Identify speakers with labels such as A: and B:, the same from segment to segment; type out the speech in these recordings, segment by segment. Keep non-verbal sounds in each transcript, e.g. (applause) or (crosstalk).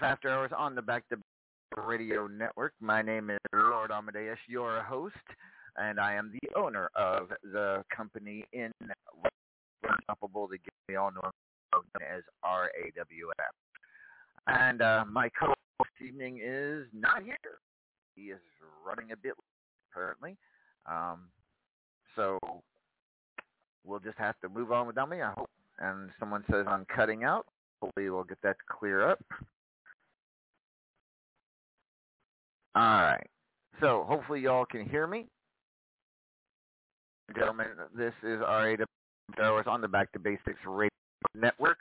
A: After Hours
B: on the Back to Radio Network. My name is Lord Amadeus, your host, and I am the owner of the company in unstoppable that we all know as RAWF. And uh, my co-host this evening is not here. He is running a bit late, apparently. Um, so we'll just have to move on without me, I hope. And someone says I'm cutting out. Hopefully we'll get that to clear up. All right. So hopefully y'all can hear me. Gentlemen, this is RAW on the Back to Basics Radio Network.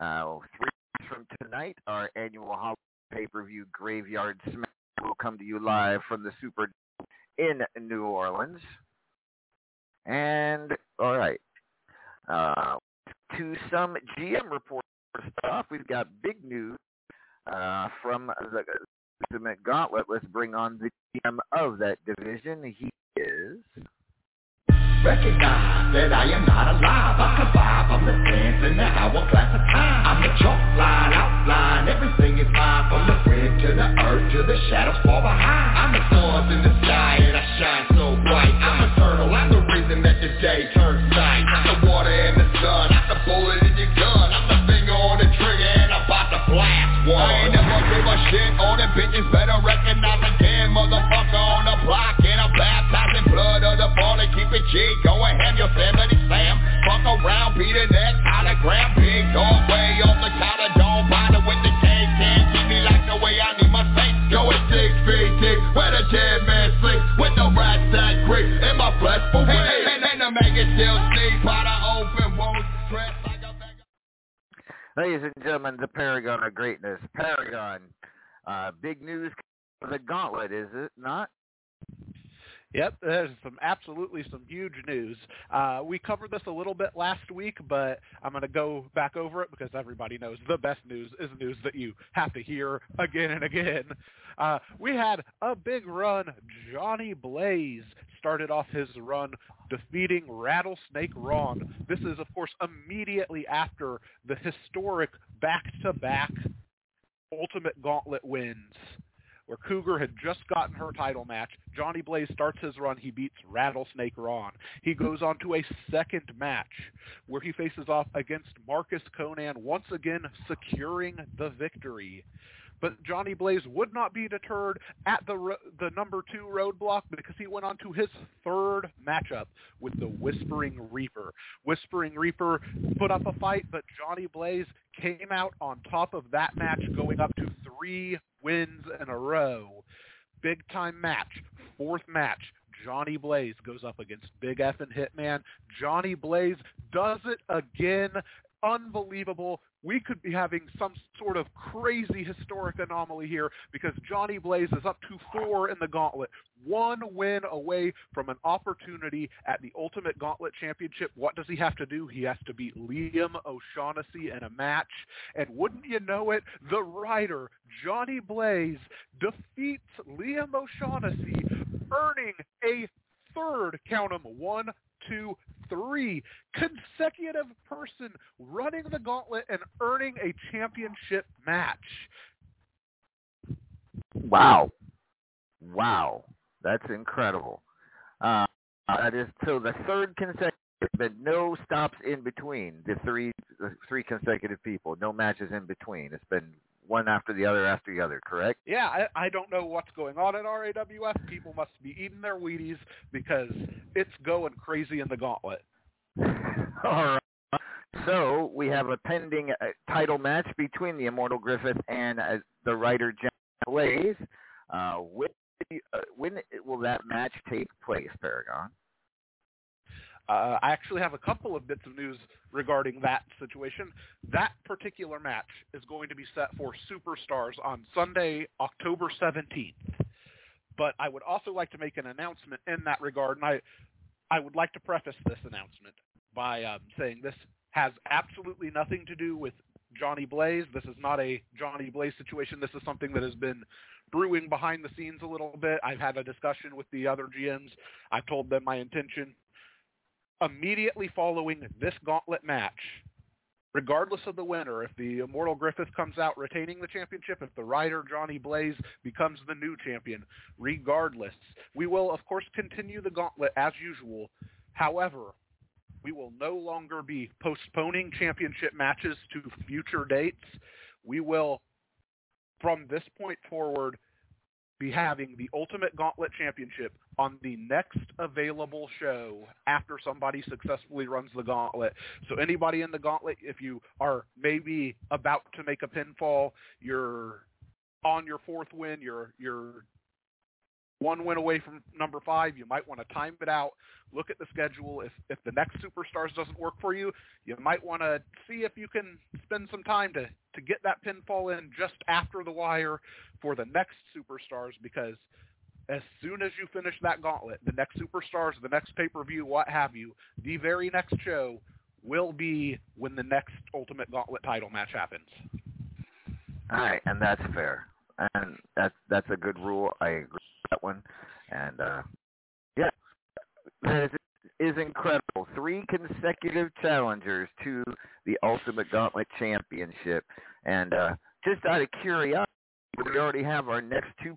B: Uh, three weeks from tonight, our annual holiday pay-per-view Graveyard Smash will come to you live from the Super in New Orleans. And, all right, uh, to some GM report stuff, we've got big news uh, from the Ultimate Gauntlet. Let's bring on the GM of that division. He is.
C: Recognize that I am not alive. I survive. I'm the sands in the hourglass of time. I'm the chalk line, outline. Everything is mine. From the rim to the earth to the shadows far behind. I'm the stars in the G. Go ahead, your family slam. Fuck around, beat the next hologram. Big dog way off the counter. Don't bother with the cake. Can't me like the way I need my face. Go at six feet thick. Where the dead man sleep. With the rat sack creep. In my flesh for hey, hey, and, and the maggot still sleep. By the open wounds. Dressed like a bag
B: Ladies and gentlemen, the Paragon of Greatness. Paragon. Uh, big news. The Gauntlet, is it not?
D: Yep, there's some absolutely some huge news. Uh, we covered this a little bit last week, but I'm going to go back over it because everybody knows the best news is news that you have to hear again and again. Uh, we had a big run. Johnny Blaze started off his run defeating Rattlesnake Ron. This is, of course, immediately after the historic back-to-back Ultimate Gauntlet wins where Cougar had just gotten her title match. Johnny Blaze starts his run. He beats Rattlesnake Ron. He goes on to a second match where he faces off against Marcus Conan, once again securing the victory. But Johnny Blaze would not be deterred at the the number two roadblock because he went on to his third matchup with the Whispering Reaper. Whispering Reaper put up a fight, but Johnny Blaze came out on top of that match, going up to three wins in a row. Big time match, fourth match. Johnny Blaze goes up against Big F and Hitman. Johnny Blaze does it again. Unbelievable. We could be having some sort of crazy historic anomaly here because Johnny Blaze is up to four in the gauntlet. One win away from an opportunity at the Ultimate Gauntlet Championship. What does he have to do? He has to beat Liam O'Shaughnessy in a match. And wouldn't you know it, the rider, Johnny Blaze, defeats Liam O'Shaughnessy, earning a third, count 'em, one, two, three consecutive person running the gauntlet and earning a championship match.
B: Wow. Wow. That's incredible. Uh, that is so the third consecutive, but no stops in between the three the three consecutive people. No matches in between. It's been one after the other after the other. Correct?
D: Yeah, I, I don't know what's going on at RAWF. People must be eating their Wheaties because it's going crazy in the gauntlet. (laughs)
B: All right. So we have a pending uh, title match between the Immortal Griffith and uh, the rider John Blaze. Uh, when, uh, when will that match take place, Paragon?
D: Uh, I actually have a couple of bits of news regarding that situation. That particular match is going to be set for Superstars on Sunday, October 17th. But I would also like to make an announcement in that regard, and I, I would like to preface this announcement by um, saying this has absolutely nothing to do with Johnny Blaze. This is not a Johnny Blaze situation. This is something that has been brewing behind the scenes a little bit. I've had a discussion with the other GMs. I've told them my intention. Immediately following this gauntlet match, regardless of the winner, if the Immortal Griffith comes out retaining the championship, if the rider Johnny Blaze becomes the new champion, regardless, we will of course continue the gauntlet as usual. However, we will no longer be postponing championship matches to future dates. We will, from this point forward, be having the Ultimate Gauntlet Championship on the next available show after somebody successfully runs the gauntlet. So anybody in the gauntlet, if you are maybe about to make a pinfall, you're on your fourth win, you're you're one win away from number five. You might want to time it out. Look at the schedule. If if the next superstars doesn't work for you, you might want to see if you can spend some time to to get that pinfall in just after the wire for the next superstars because as soon as you finish that gauntlet, the next superstars, the next pay-per-view, what have you, the very next show will be when the next Ultimate Gauntlet title match happens.
B: All right, and that's fair. and that's that's a good rule. I agree with that one, and uh, yeah, that is, is incredible. Three consecutive challengers to the Ultimate Gauntlet Championship, and uh, just out of curiosity, we already have our next two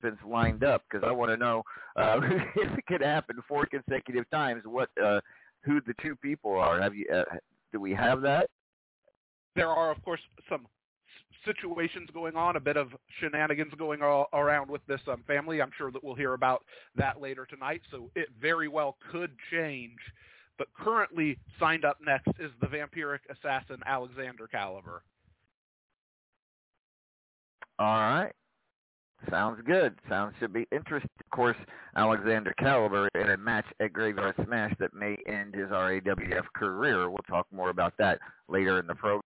B: participants lined up because I want to know uh, (laughs) if it could happen four consecutive times. What uh, who the two people are? Have you? Uh, do we have that?
D: There are, of course, some situations going on, a bit of shenanigans going all around with this um, family. I'm sure that we'll hear about that later tonight. So it very well could change. But currently signed up next is the vampiric assassin Alexander Caliber.
B: All right. Sounds good. Sounds should be interesting. Of course, Alexander Caliber in a match at Graveyard Smash that may end his RAWF career. We'll talk more about that later in the program.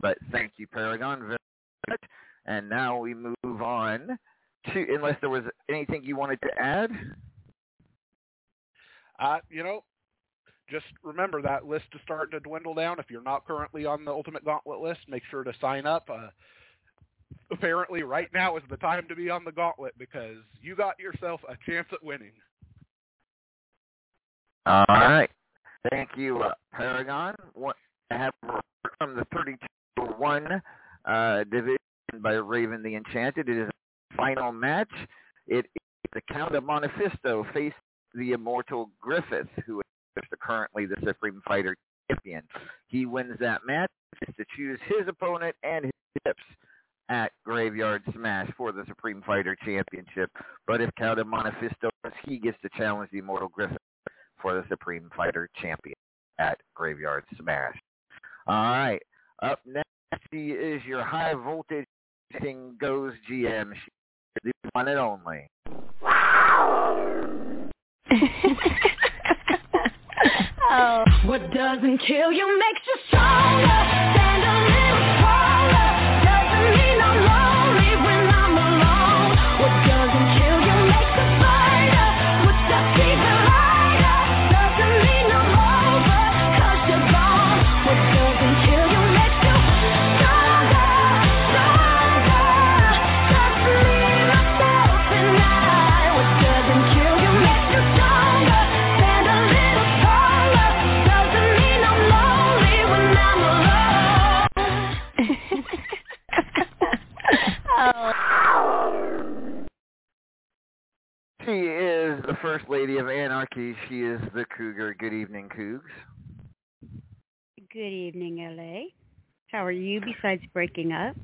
B: But thank you, Paragon, very much. And now we move on to, unless there was anything you wanted to add.
D: Uh, you know, just remember that list is starting to dwindle down. If you're not currently on the Ultimate Gauntlet list, make sure to sign up. Uh, apparently, right now is the time to be on the Gauntlet because you got yourself a chance at winning.
B: All right. Thank you, uh, Paragon. What, I have from the 32-1 uh, division by Raven the Enchanted. It is a final match. It is the Count of Montefisto face the Immortal Griffith, who is currently the Supreme Fighter champion. He wins that match to choose his opponent and his tips at Graveyard Smash for the Supreme Fighter Championship. But if Count of Montefisto, he gets to challenge the Immortal Griffith for the Supreme Fighter Champion at Graveyard Smash. All right. Up next she is your high voltage thing goes GM. She's the one and only. (laughs)
E: oh. What doesn't kill you makes you stronger. Stand a little taller.
B: She is the first lady of anarchy. She is the Cougar. Good evening, Cougs.
F: Good evening, LA. How are you besides breaking up?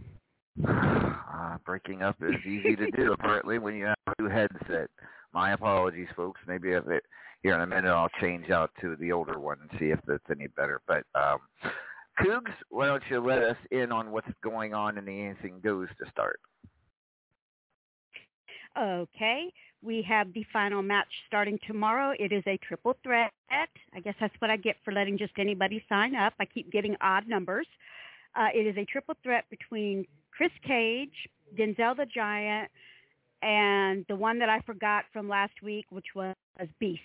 B: Uh, breaking up is easy to do apparently when you have a new headset. My apologies, folks. Maybe if it here in a minute I'll change out to the older one and see if that's any better. But um Cougs, why don't you let us in on what's going on in the Anything Goes to start?
F: Okay. We have the final match starting tomorrow. It is a triple threat. I guess that's what I get for letting just anybody sign up. I keep getting odd numbers. Uh, it is a triple threat between Chris Cage, Denzel the Giant, and the one that I forgot from last week, which was Beast.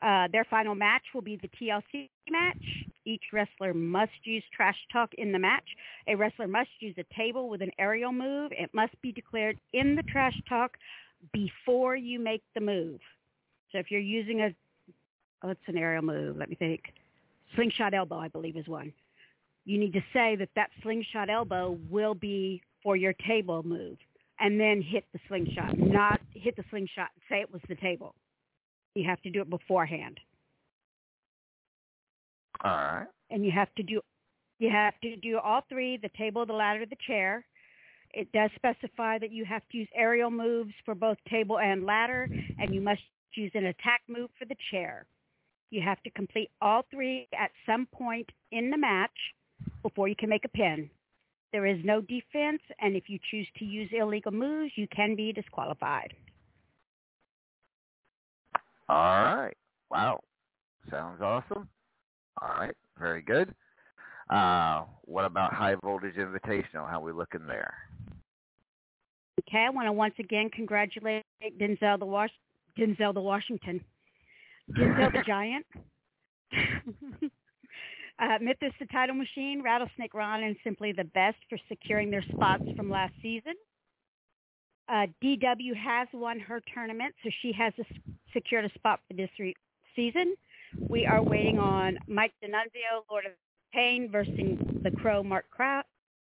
F: Uh, their final match will be the TLC match. Each wrestler must use trash talk in the match. A wrestler must use a table with an aerial move. It must be declared in the trash talk before you make the move. So if you're using a, oh, it's an aerial move. Let me think. Slingshot elbow, I believe, is one. You need to say that that slingshot elbow will be for your table move, and then hit the slingshot. Not hit the slingshot and say it was the table. You have to do it beforehand,
B: All right.
F: and you have to do you have to do all three: the table, the ladder, the chair. It does specify that you have to use aerial moves for both table and ladder, and you must use an attack move for the chair. You have to complete all three at some point in the match before you can make a pin. There is no defense, and if you choose to use illegal moves, you can be disqualified.
B: All right. Wow. Sounds awesome. All right. Very good. Uh, what about high voltage invitational? How we looking there?
F: Okay, I want to once again congratulate Denzel the Wash Denzel the Washington, Denzel the (laughs) Giant, (laughs) uh, Mithras the Title Machine, Rattlesnake Ron, and Simply the Best for securing their spots from last season. Uh, DW has won her tournament, so she has a, secured a spot for this re- season. We are waiting on Mike D'Annunzio, Lord of Pain, versus the Crow, Mark, Crow,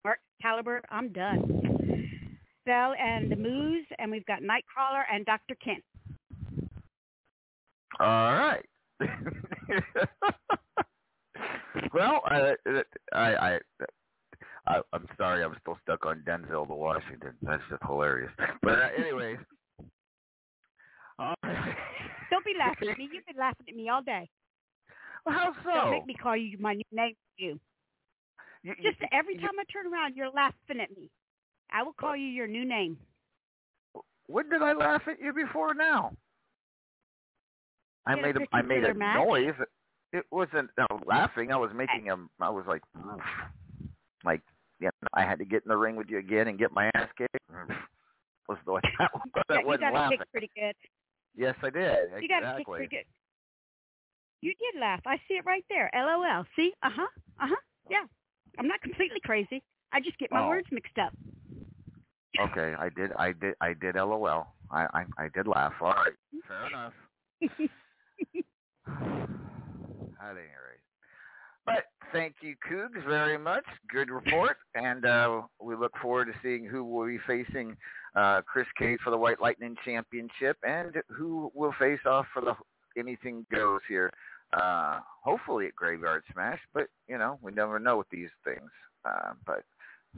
F: Mark Caliber. I'm done. Bell and the Moose, and we've got Nightcrawler and Dr. Kent.
B: All right. (laughs) well, I, I, I, I, I'm sorry, I'm still stuck on Denzel the Washington. That's just hilarious. But uh, anyways, uh,
F: Don't be laughing at me. You've been laughing at me all day.
B: well, how so?
F: Don't make me call you my new name. You.
B: You-
F: Just
B: you-
F: every
B: you-
F: time I turn around, you're laughing at me. I will call you your new name.
B: When did I laugh at you before now? I
F: In a
B: made a I made a
F: match?
B: noise. It wasn't no, laughing. I was making a. I was like, like you know, I had to get in the ring with you again and get my ass kicked. (laughs) Was the that, (laughs) that
F: Yeah, you
B: wasn't
F: got a
B: laughing.
F: kick pretty good.
B: Yes, I did.
F: You got a kick pretty good. You did laugh. I see it right there. LOL. See? Uh huh. Uh huh. Yeah. I'm not completely crazy. I just get my
B: Oh.
F: words mixed up.
B: Okay, I did. I did. I did. LOL. I I, I did laugh. All right. Fair enough. (laughs) (sighs) At any rate. But thank you, Cougs, very much. Good report, and uh, we look forward to seeing who will be facing uh, Chris Cage for the White Lightning Championship, and who will face off for the Anything Goes here. Uh, hopefully at Graveyard Smash, but you know we never know with these things. Uh, but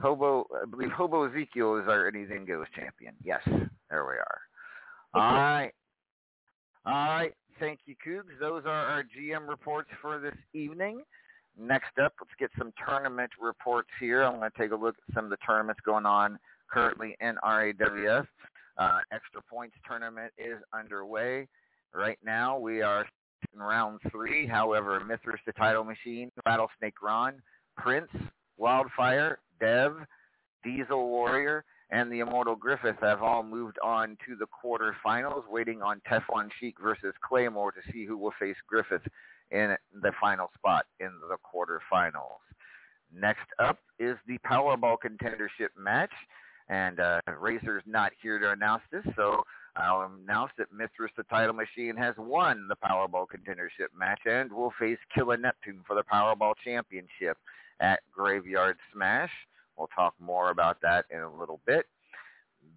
B: Hobo, I believe Hobo Ezekiel is our Anything Goes champion. Yes, there we are. All right. All right. Thank you, Cougs. Those are our GM reports for this evening. Next up, let's get some tournament reports here. I'm going to take a look at some of the tournaments going on currently in RAWF. Uh, Extra Points tournament is underway. Right now, we are in round three. However, Mithras the title machine, Rattlesnake Ron, Prince, Wildfire, Dev, Diesel Warrior, and the Immortal Griffith have all moved on to the quarterfinals, waiting on Teflon Sheik versus Claymore to see who will face Griffith in the final spot in the quarterfinals. Next up is the Powerball contendership match, and uh, Razor's not here to announce this, so I'll announce that Mithras the title machine has won the Powerball contendership match and will face Killer Neptune for the Powerball championship at Graveyard Smash. We'll talk more about that in a little bit.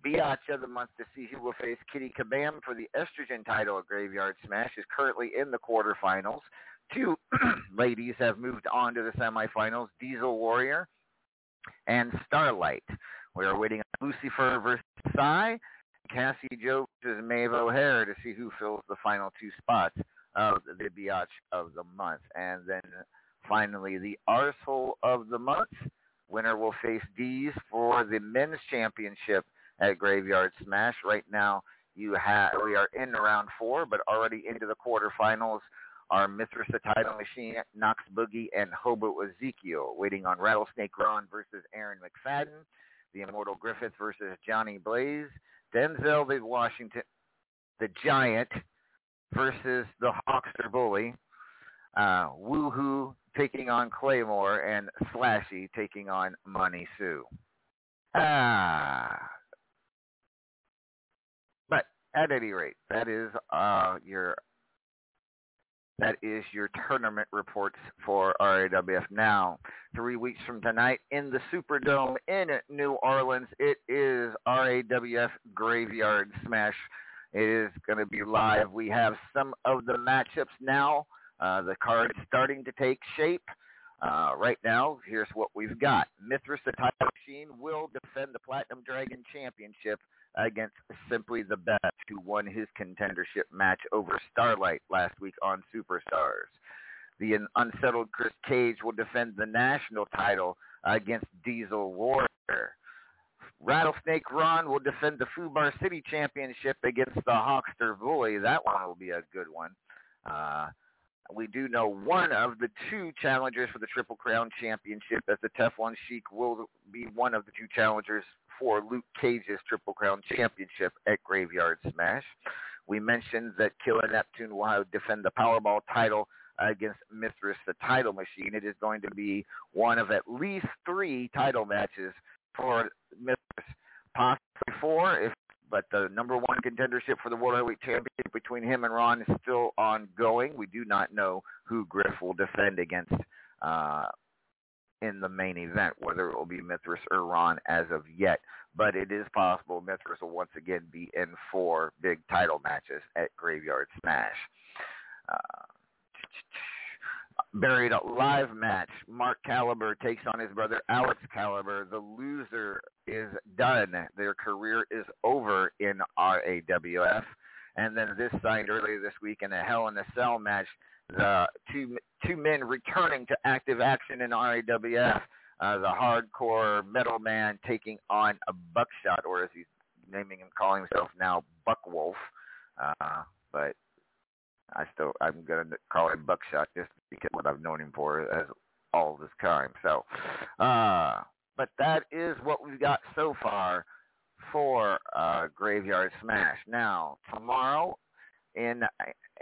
B: Biatch of the month to see who will face Kitty Kabam for the estrogen title at Graveyard Smash is currently in the quarterfinals. Two (clears throat) ladies have moved on to the semifinals, Diesel Warrior and Starlight. We are waiting on Lucifer versus Psy, Cassie Joe versus Maeve O'Hare to see who fills the final two spots of the Biatch of the month. And then finally, the Arsehole of the month. Winner will face D's for the men's championship at Graveyard Smash. Right now, you have we are in round four, but already into the quarterfinals are Mithras the Title Machine, Knox Boogie, and Hobo Ezekiel, waiting on Rattlesnake Ron versus Aaron McFadden, the Immortal Griffith versus Johnny Blaze, Denzel the Washington, the Giant versus the Hawkster Bully, uh, Woohoo taking on Claymore, and Slashy taking on Money Sue. Ah. At any rate, that is uh, your that is your tournament reports for RAWF. Now, three weeks from tonight in the Superdome in New Orleans, it is RAWF Graveyard Smash. It is going to be live. We have some of the matchups now. Uh, the card's starting to take shape. Uh, right now, here's what we've got. Mithras the Title Machine will defend the Platinum Dragon Championship against Simply the Best, who won his contendership match over Starlight last week on Superstars. The unsettled Chris Cage will defend the national title against Diesel Warrior. Rattlesnake Ron will defend the Fubar City Championship against the Hawkster Bully. That one will be a good one. Uh, we do know one of the two challengers for the Triple Crown Championship as the Teflon Sheik will be one of the two challengers for Luke Cage's Triple Crown Championship at Graveyard Smash. We mentioned that Killer Neptune will defend the Powerball title against Mithras, the title machine. It is going to be one of at least three title matches for Mithras, possibly four if but the number one contendership for the World Heavyweight Championship between him and Ron is still ongoing. We do not know who Griff will defend against uh, in the main event, whether it will be Mithras or Ron as of yet. But it is possible Mithras will once again be in four big title matches at Graveyard Smash. Uh, Buried Alive match. Mark Caliber takes on his brother Alex Caliber. The loser is done. Their career is over in RAWF. And then this signed earlier this week in a Hell in a Cell match. The two two men returning to active action in RAWF. Uh, the hardcore metal man taking on a Buckshot, or as he's naming him, calling himself now Buckwolf. Uh, but I still I'm gonna call him Buckshot just because what I've known him for as all this time. So, uh, but that is what we've got so far for uh, Graveyard Smash. Now tomorrow in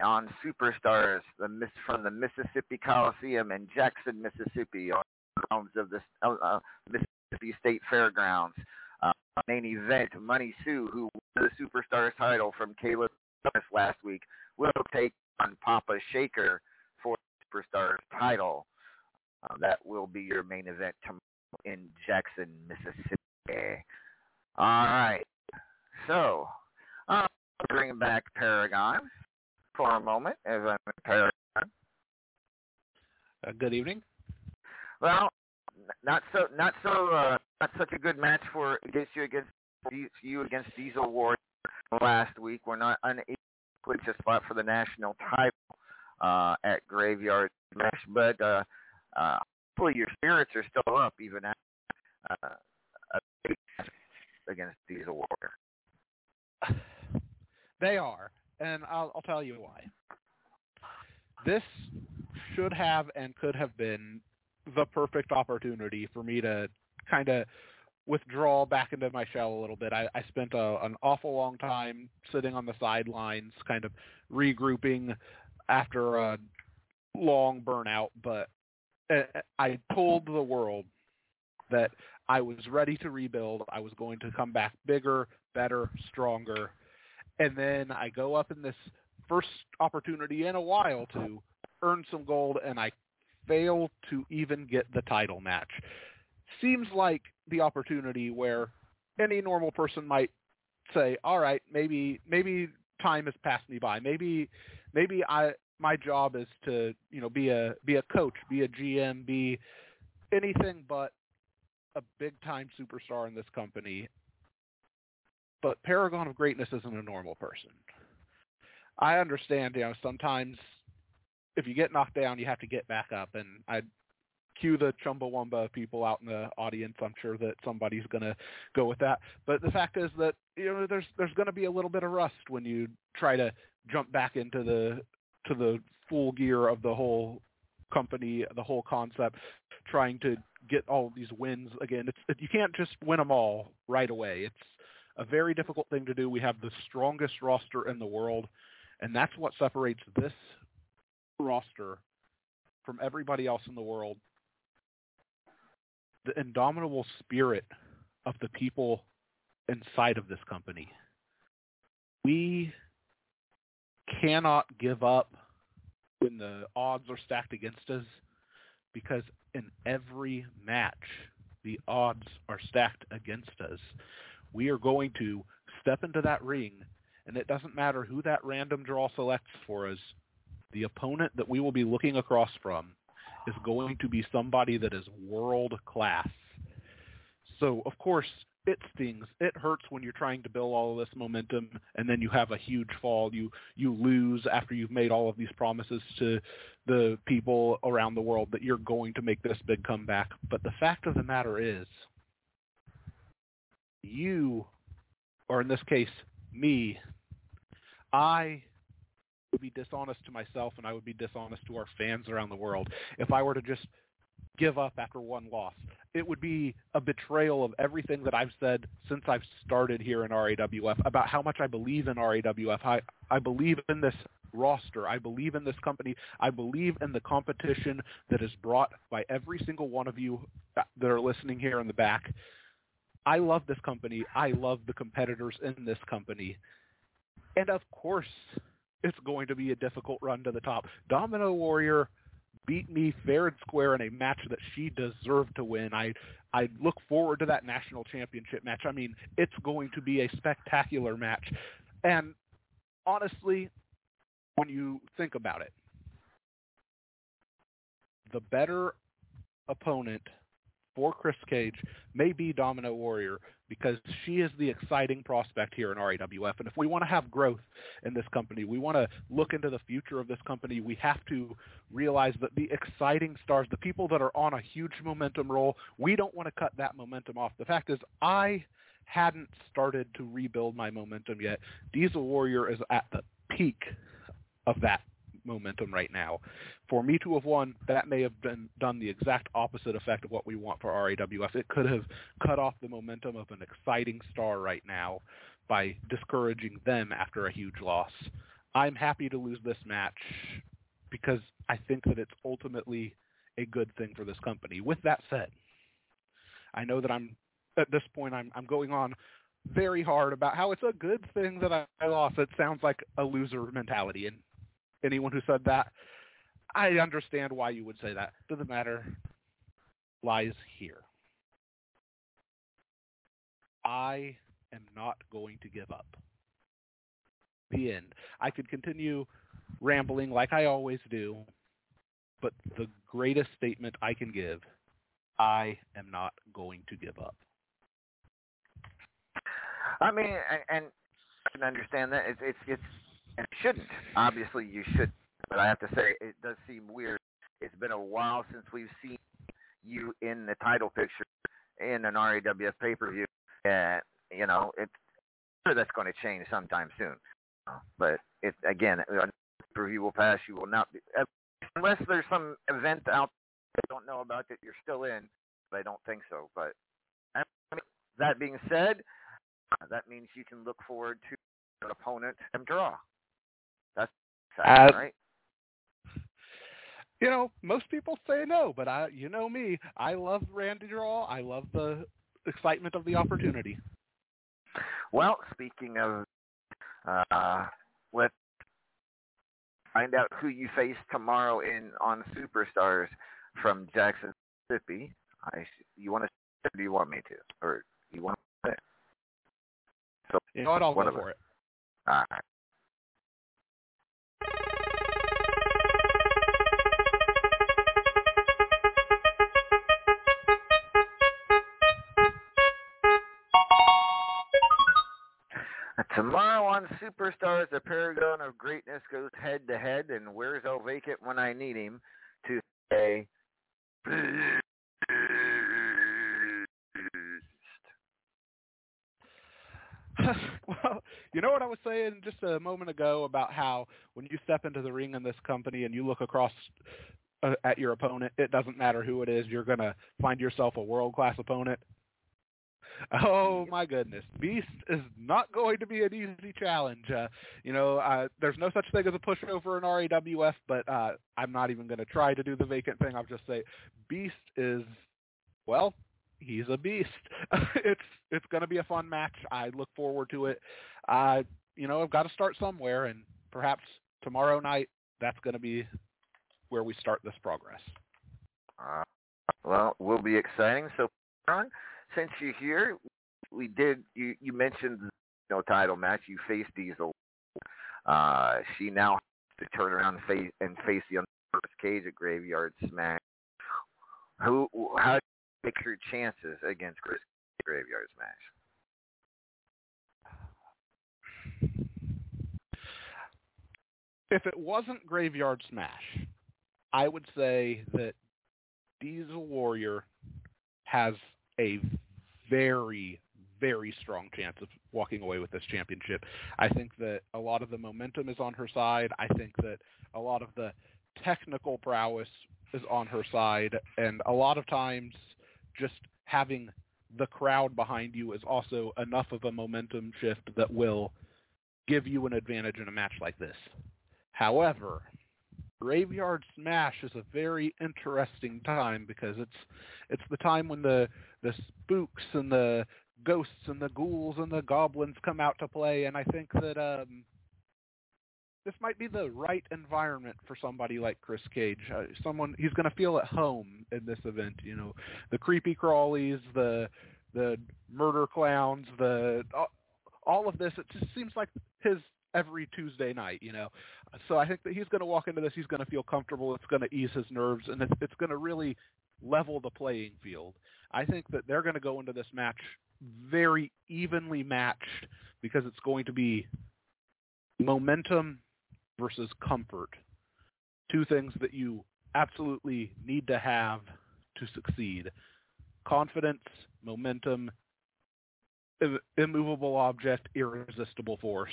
B: on Superstars the from the Mississippi Coliseum in Jackson, Mississippi, on the grounds of the uh, Mississippi State Fairgrounds. Uh, main event, Money Sue, who won the Superstars title from Caleb last week, will take on Papa Shaker for the Superstars title. Uh, that will be your main event tomorrow in Jackson, Mississippi. All right. So, uh, bring back Paragon for a moment as I'm
D: Uh, good evening.
B: Well, not so, not so, uh, not such a good match for against you against you against Diesel Warrior last week. We're not unable clinch a spot for the national title uh, at Graveyard Smash, but uh, uh, hopefully your spirits are still up even after uh, a against Diesel Warrior. (sighs)
D: They are, and I'll, I'll tell you why. This should have and could have been the perfect opportunity for me to kind of withdraw back into my shell a little bit. I, I spent a, an awful long time sitting on the sidelines, kind of regrouping after a long burnout, but eh, eh, I told the world that I was ready to rebuild. I was going to come back bigger, better, stronger. And then I go up in this first opportunity in a while to earn some gold, and I fail to even get the title match. Seems like the opportunity where any normal person might say, "All right, maybe maybe time has passed me by. Maybe maybe I my job is to you know be a be a coach, be a GM, be anything but a big time superstar in this company." But Paragon of Greatness isn't a normal person. I understand, you know, sometimes if you get knocked down, you have to get back up, and I cue the Chumbawamba people out in the audience. I'm sure that somebody's going to go with that. But the fact is that you know there's there's going to be a little bit of rust when you try to jump back into the to the full gear of the whole company, the whole concept, trying to get all these wins again. It's you can't just win them all right away. It's a very difficult thing to do. We have the strongest roster in the world, and that's what separates this roster from everybody else in the world the indomitable spirit of the people inside of this company. We cannot give up when the odds are stacked against us because in every match the odds are stacked against us. We are going to step into that ring and it doesn't matter who that random draw selects for us. The opponent that we will be looking across from is going to be somebody that is world class. So of course it stings. It hurts when you're trying to build all of this momentum and then you have a huge fall. You you lose after you've made all of these promises to the people around the world that you're going to make this big comeback. But the fact of the matter is you or in this case me I would be dishonest to myself and I would be dishonest to our fans around the world if I were to just give up after one loss. It would be a betrayal of everything that I've said since I've started here in RAWF about how much I believe in RAWF. I, I believe in this roster. I believe in this company. I believe in the competition that is brought by every single one of you that are listening here in the back. I love this company. I love the competitors in this company. And of course, it's going to be a difficult run to the top. Domino Warrior beat me fair and square in a match that she deserved to win. I I look forward to that national championship match. I mean, it's going to be a spectacular match. And honestly, when you think about it, the better opponent for Chris Cage may be Domino Warrior because she is the exciting prospect here in RAWF. And if we want to have growth in this company, we want to look into the future of this company, we have to realize that the exciting stars, the people that are on a huge momentum roll, we don't want to cut that momentum off. The fact is, I hadn't started to rebuild my momentum yet. Diesel Warrior is at the peak of that momentum right now. For me to have won, that may have been done the exact opposite effect of what we want for RAWF. It could have cut off the momentum of an exciting star right now by discouraging them after a huge loss. I'm happy to lose this match because I think that it's ultimately a good thing for this company. With that said, I know that I'm at this point I'm I'm going on very hard about how it's a good thing that I, I lost. It sounds like a loser mentality, and anyone who said that, I understand why you would say that. Doesn't matter. Lies here. I am not going to give up. The end. I could continue rambling like I always do, but the greatest statement I can give, I am not going to give up.
B: I mean, and, and I can understand that. It's it's it's it shouldn't. Obviously, you should. But I have to say, it does seem weird. It's been a while since we've seen you in the title picture in an RAWF pay per view, and you know, it's sure that's going to change sometime soon. But it again, per view will pass. You will not be unless there's some event out there I don't know about that you're still in. But I don't think so. But I mean, that being said, that means you can look forward to an opponent and draw. That's sad,
D: Uh,
B: right?
D: You know, most people say no, but I, you know me, I love Randy Draw. I love the excitement of the opportunity.
B: Well, speaking of, uh, let's find out who you face tomorrow in on Superstars from Jackson, Mississippi. I, you want to? Or do you want me to? Or you want? To? So
D: You know what? I'll go for it.
B: All right. Tomorrow on Superstars, the Paragon of Greatness goes head to head, and where's El Vacant when I need him to say, (laughs)
D: well, you know what I was saying just a moment ago about how when you step into the ring in this company and you look across uh, at your opponent, it doesn't matter who it is, you're going to find yourself a world-class opponent. Oh my goodness, Beast is not going to be an easy challenge. Uh, you know, uh, there's no such thing as a pushover in RAWF, but uh, I'm not even going to try to do the vacant thing. I'll just say Beast is, well, he's a beast. (laughs) it's it's going to be a fun match. I look forward to it. Uh, you know, I've got to start somewhere, and perhaps tomorrow night that's going to be where we start this progress.
B: Uh, well, will be exciting. So, Ron, since you're here, we did. You you mentioned you know, title match. You faced Diesel. Uh, she now has to turn around and face and face the cage at Graveyard Smash. Who? How your chances against Chris Graveyard Smash?
D: If it wasn't Graveyard Smash, I would say that Diesel Warrior has a very, very strong chance of walking away with this championship. I think that a lot of the momentum is on her side. I think that a lot of the technical prowess is on her side. And a lot of times just having the crowd behind you is also enough of a momentum shift that will give you an advantage in a match like this. However, Graveyard Smash is a very interesting time because it's it's the time when the the spooks and the ghosts and the ghouls and the goblins come out to play, and I think that um, this might be the right environment for somebody like Chris Cage. Uh, someone he's going to feel at home in this event. You know, the creepy crawlies, the the murder clowns, the all, of this. It just seems like his every Tuesday night. You know, so I think that he's going to walk into this. He's going to feel comfortable. It's going to ease his nerves, and it's, it's going to really level the playing field. I think that they're going to go into this match very evenly matched because it's going to be momentum versus comfort. Two things that you absolutely need to have to succeed. Confidence, momentum, immovable object, irresistible force.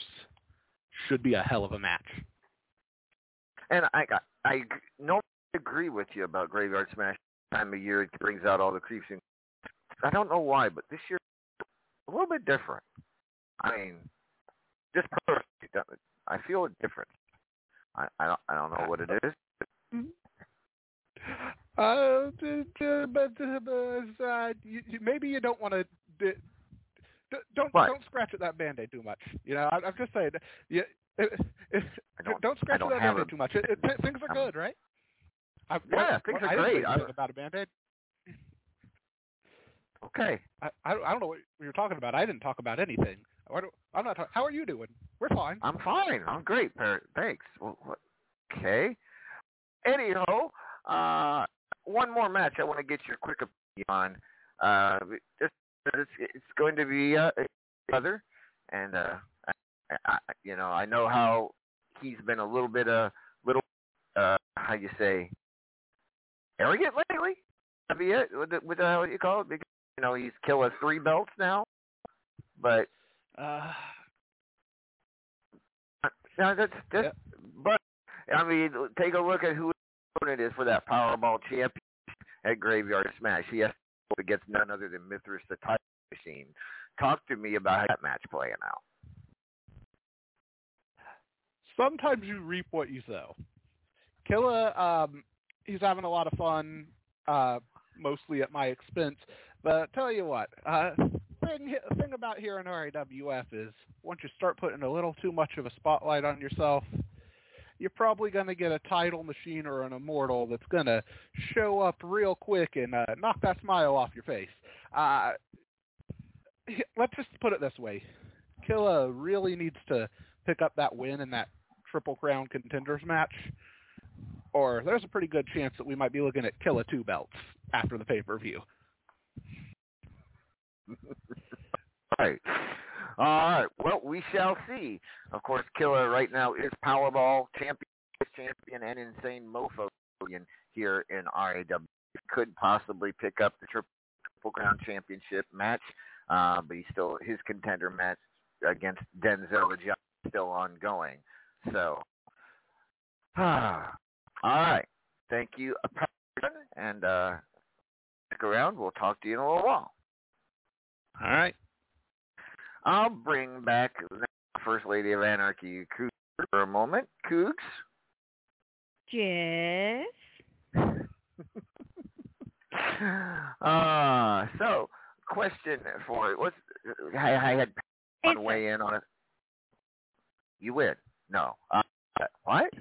D: Should be a hell of a match.
B: And I I no agree with you about Graveyard Smash. Time of year it brings out all the creeps and I don't know why, but this year a little bit different. I mean, just personally, I feel a different. I I don't I don't know what it is.
D: Uh, but uh, maybe you don't want to. Don't
B: What?
D: don't scratch at that band-aid too much. You know, I, I'm just saying. Yeah, it, it,
B: don't-
D: don't scratch
B: don't
D: at that
B: have
D: band-aid
B: a-
D: too much. It, it, things are
B: I'm-
D: good, right? I,
B: Yeah,
D: what-
B: things are
D: I didn't say
B: great. I-
D: anything about a band-aid.
B: Okay.
D: I, I I don't know what you're talking about. I didn't talk about anything. What I'm not. Talk, how are you doing? We're fine.
B: I'm fine. I'm great. Thanks. Okay. Anyhow, uh, one more match I want to get your quick opinion on. Uh, it's, it's going to be uh, other, and uh, I, I, you know, I know how he's been a little bit a little uh, how you say arrogant lately. That'd be it. With the, what you call it? Because you know he's killed us three belts now, but
D: Uh,
B: No, that's that's. But I mean, take a look at who his opponent is for that Powerball champion at Graveyard Smash. He has to go against none other than Mithras the Time Machine. Talk to me about how that match playing out.
D: sometimes you reap what you sow. Killa, um, he's having a lot of fun, uh, mostly at my expense. But tell you what, uh, thing thing about here in RAWF is once you start putting a little too much of a spotlight on yourself, you're probably going to get a title machine or an immortal that's going to show up real quick and uh, knock that smile off your face. Uh, let's just put it this way: Killa really needs to pick up that win in that Triple Crown contenders match, or there's a pretty good chance that we might be looking at Killa two belts after the pay per view. (laughs)
B: Right. All right. Well, we shall see. Of course, Killa right now is Powerball champion, champion, and Insane Mofo here in RAW. Could possibly pick up the Triple Crown Championship match, uh, but he's still his contender match against Denzel the still ongoing. So, (sighs) all right. Thank you, and uh, stick around. We'll talk to you in a little while.
D: All right.
B: I'll bring back the First Lady of Anarchy, Cougs, for a moment. Cougs?
F: Yes. (laughs)
B: uh, so, question for what's I, I had
F: Answer.
B: on weigh in on it. You win? No. Uh, what?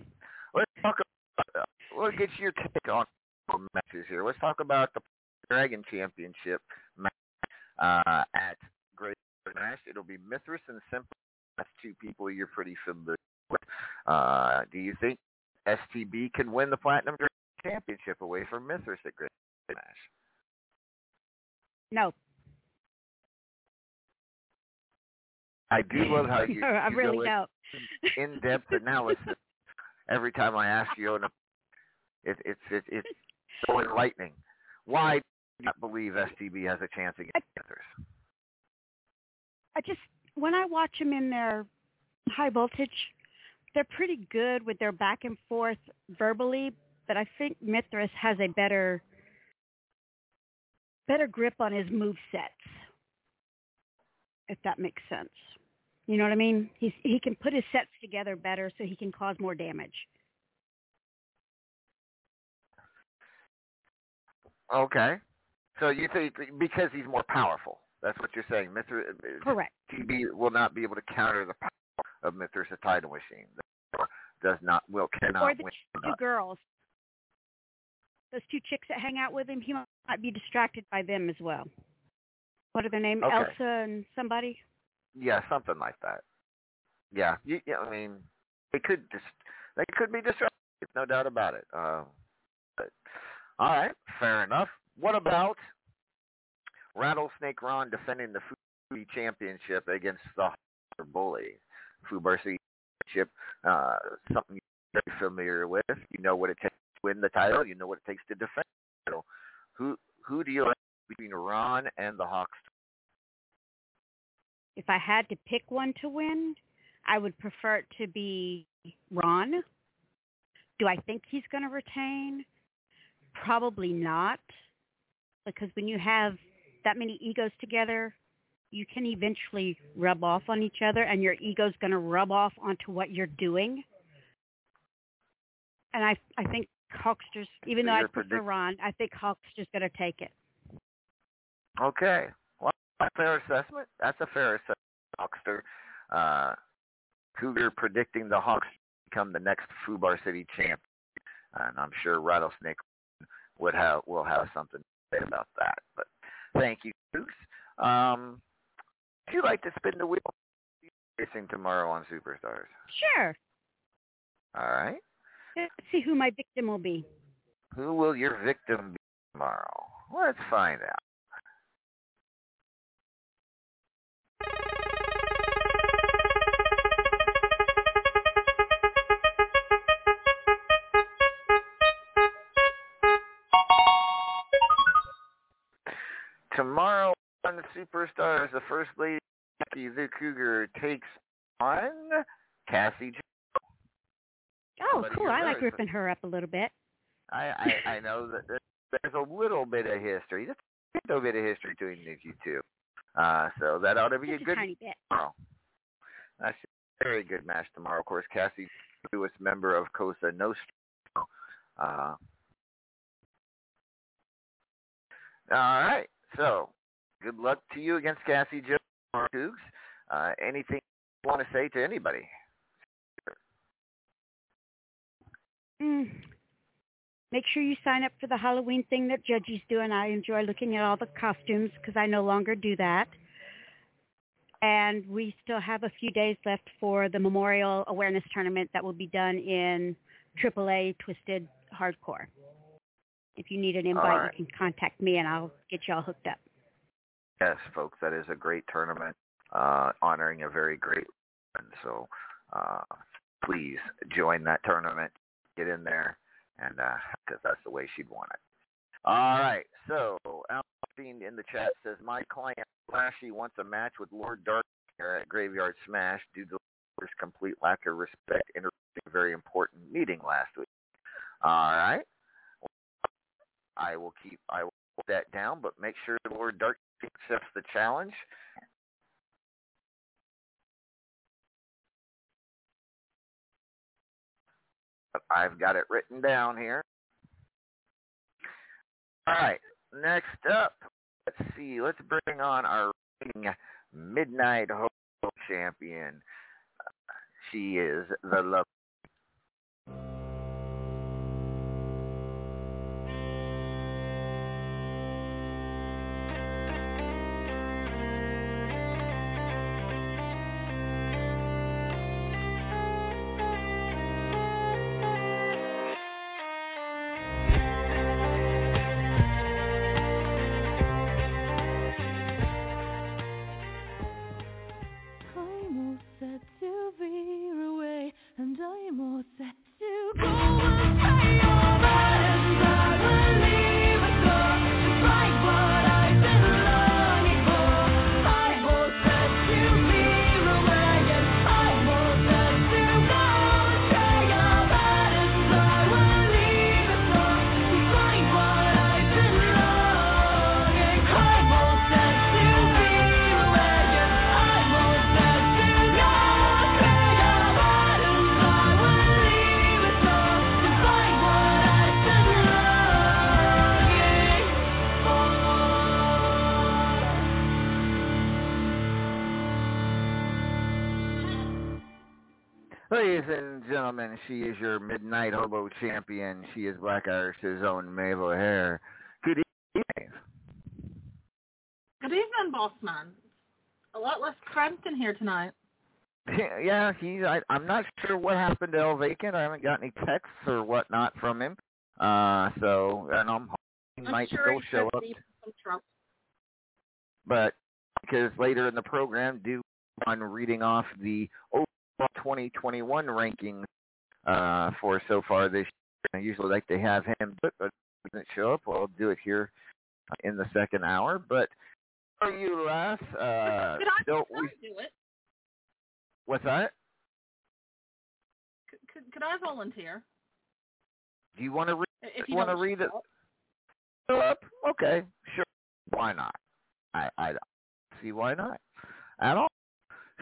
B: Let's talk about. Uh, let's get your take on matches here. Let's talk about the Dragon Championship match uh, at Graveyard Smash. It'll be Mithras and Simple. That's two people you're pretty familiar with. Uh, do you think STB can win the Platinum Championship away from Mithras at Graveyard Smash?
F: No.
B: I do love how you,
F: No, (laughs) I
B: you
F: really
B: go in- in-depth analysis every time I ask you, and it, it's it, it's so enlightening. Why do not believe STB has a chance against Panthers?
F: I just when I watch them in their high voltage, they're pretty good with their back and forth verbally, but I think Mithras has a better better grip on his move sets. If that makes sense. You know what I mean? He's he can put his sets together better so he can cause more damage.
B: Okay, so you think because he's more powerful? That's what you're saying. Mr.
F: Correct.
B: TB will not be able to counter the power of Mithras, the title machine. Does not, will, cannot
F: or the
B: win.
F: two girls. Those two chicks that hang out with him, he might be distracted by them as well. What are their names?
B: Okay.
F: Elsa and somebody?
B: Yeah, something like that. Yeah, you, yeah. I mean, they could just, they could be distracted, no doubt about it. Uh, but, all right, fair enough. What about Rattlesnake Ron defending the Fubar Championship against the Bully? Fubar Championship, uh, something you're very familiar with. You know what it takes to win the title. You know what it takes to defend the title. Who who do you like between Ron and the Hawks?
F: If I had to pick one to win, I would prefer it to be Ron. Do I think he's going to retain? Probably not. Because when you have that many egos together, you can eventually rub off on each other and your ego's going to rub off onto what you're doing. And I I think Hawkster's, even
B: So
F: though I prefer
B: predict-
F: Ron, I think Hawkster's going to take it.
B: Okay. Well, that's a fair assessment. That's a fair assessment, Hawkster. Uh, Cougar predicting the Hawks become the next Fubar City champ, and I'm sure Rattlesnake would have will have something about that. But thank you, Cougs. Um, would you like to spin the wheel? Racing tomorrow on Superstars.
F: Sure.
B: All right.
F: Let's see who my victim will be.
B: Who will your victim be tomorrow? Let's find out. Tomorrow on the Superstars, the First Lady Jackie the Cougar takes on Cassie. Jo-
F: Oh, cool. I like ripping her up a little bit.
B: I, I I know that there's a little bit of history, just a little bit of history between you two. Uh, so that ought to be
F: Just
B: a good
F: tiny bit.
B: tomorrow. That's a very good match tomorrow. Of course, Cassie, newest member of Cosa Nostra. Uh, all right. So, good luck to you against Cassie Jones. Uh, anything you want to say to anybody?
F: Mm. Make sure you sign up for the Halloween thing that Judgy's doing. I enjoy looking at all the costumes because I no longer do that. And we still have a few days left for the Memorial Awareness Tournament that will be done in AAA Twisted Hardcore. If you need an invite,
B: right.
F: you can contact me and I'll get you all hooked up.
B: Yes, folks, that is a great tournament uh, honoring a very great one. So uh, please join that tournament. Get in there, and because that's the way she'd want it. All right. So Alpine in the chat says my client Flashy wants a match with Lord Dark here at Graveyard Smash due to his complete lack of respect interrupting a very important meeting last week. All right. I will keep I will put that down, but make sure the Lord Dark accepts the challenge. I've got it written down here. All right, next up, let's see. Let's bring on our Midnight Hobo champion. She is the love.
E: And
B: she is your midnight hobo champion. She is Black Irish's own Maeve O'Hare. Good evening.
G: Good evening, boss man. A lot less cramped in here tonight. (laughs)
B: Yeah, he's. I, I'm not sure what happened to El Vacant. I haven't got any texts or whatnot from him. Uh, so, and I'm hoping he
G: I'm
B: might
G: sure
B: still show up. but because later in the program, do on reading off the overall 2021 rankings uh, for so far this year. I usually like to have him, but but he doesn't show up. Well, I'll do it here in the second hour. But are you, Les, uh,
G: Could I,
B: still,
G: could
B: we,
G: do it?
B: what's that?
G: Could, could, could I volunteer?
B: Do you want to read?
G: If you
B: want to read it?
G: show up?
B: Okay, sure. Why not? I I don't see why not at all.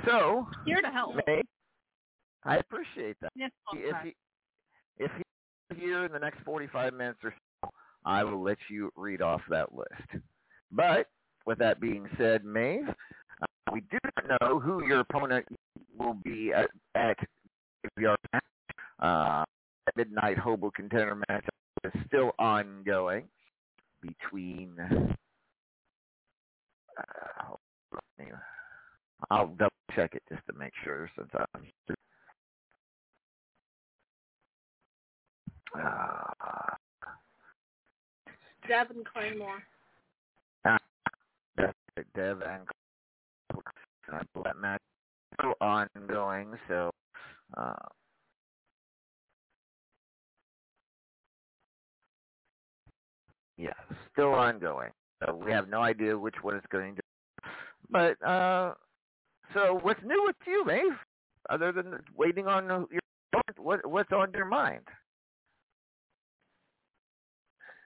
B: So,
G: Here to help.
B: May, I appreciate that.
G: Yes,
B: if he if he's here in the next 45 minutes or so, I will let you read off that list. But with that being said, Maeve, uh, we do not know who your opponent will be at, at your match. Uh, midnight hobo contender match is still ongoing between. Uh, hold on, let me- I'll double check it just to make sure since I'm Uh,
G: Devin Claymore.
B: Dev and uh, that is still ongoing, so uh, yeah, still ongoing. So we have no idea which one it's going to. But uh, so what's new with you, Maeve? Other than waiting on your what what's on your mind?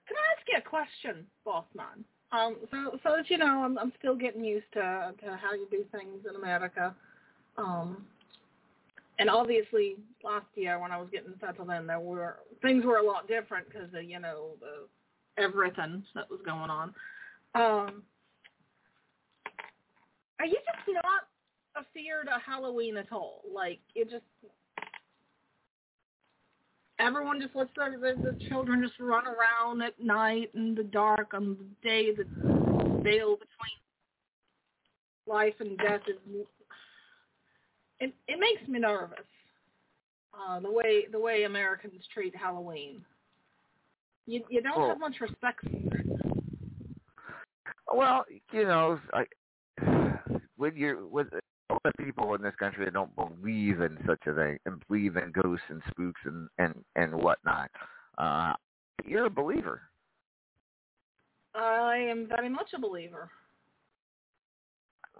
G: Can I ask you a question, boss man? Um, so, so as you know, I'm, I'm still getting used to, to how you do things in America. Um, and obviously, last year when I was getting settled in, there were things were a lot different because of you know the everything that was going on. Um, are you just not afeared of Halloween at all? Like it just everyone just lets their, the, the children just run around at night in the dark on the day that the veil between life and death is it it makes me nervous. Uh, the way the way Americans treat Halloween. You you don't
B: Well-
G: have much respect for it.
B: Well, you know, I (sighs) with your with all the people in this country that don't believe in such a thing and believe in ghosts and spooks and and and whatnot, uh, you're a believer.
G: I am very much a believer.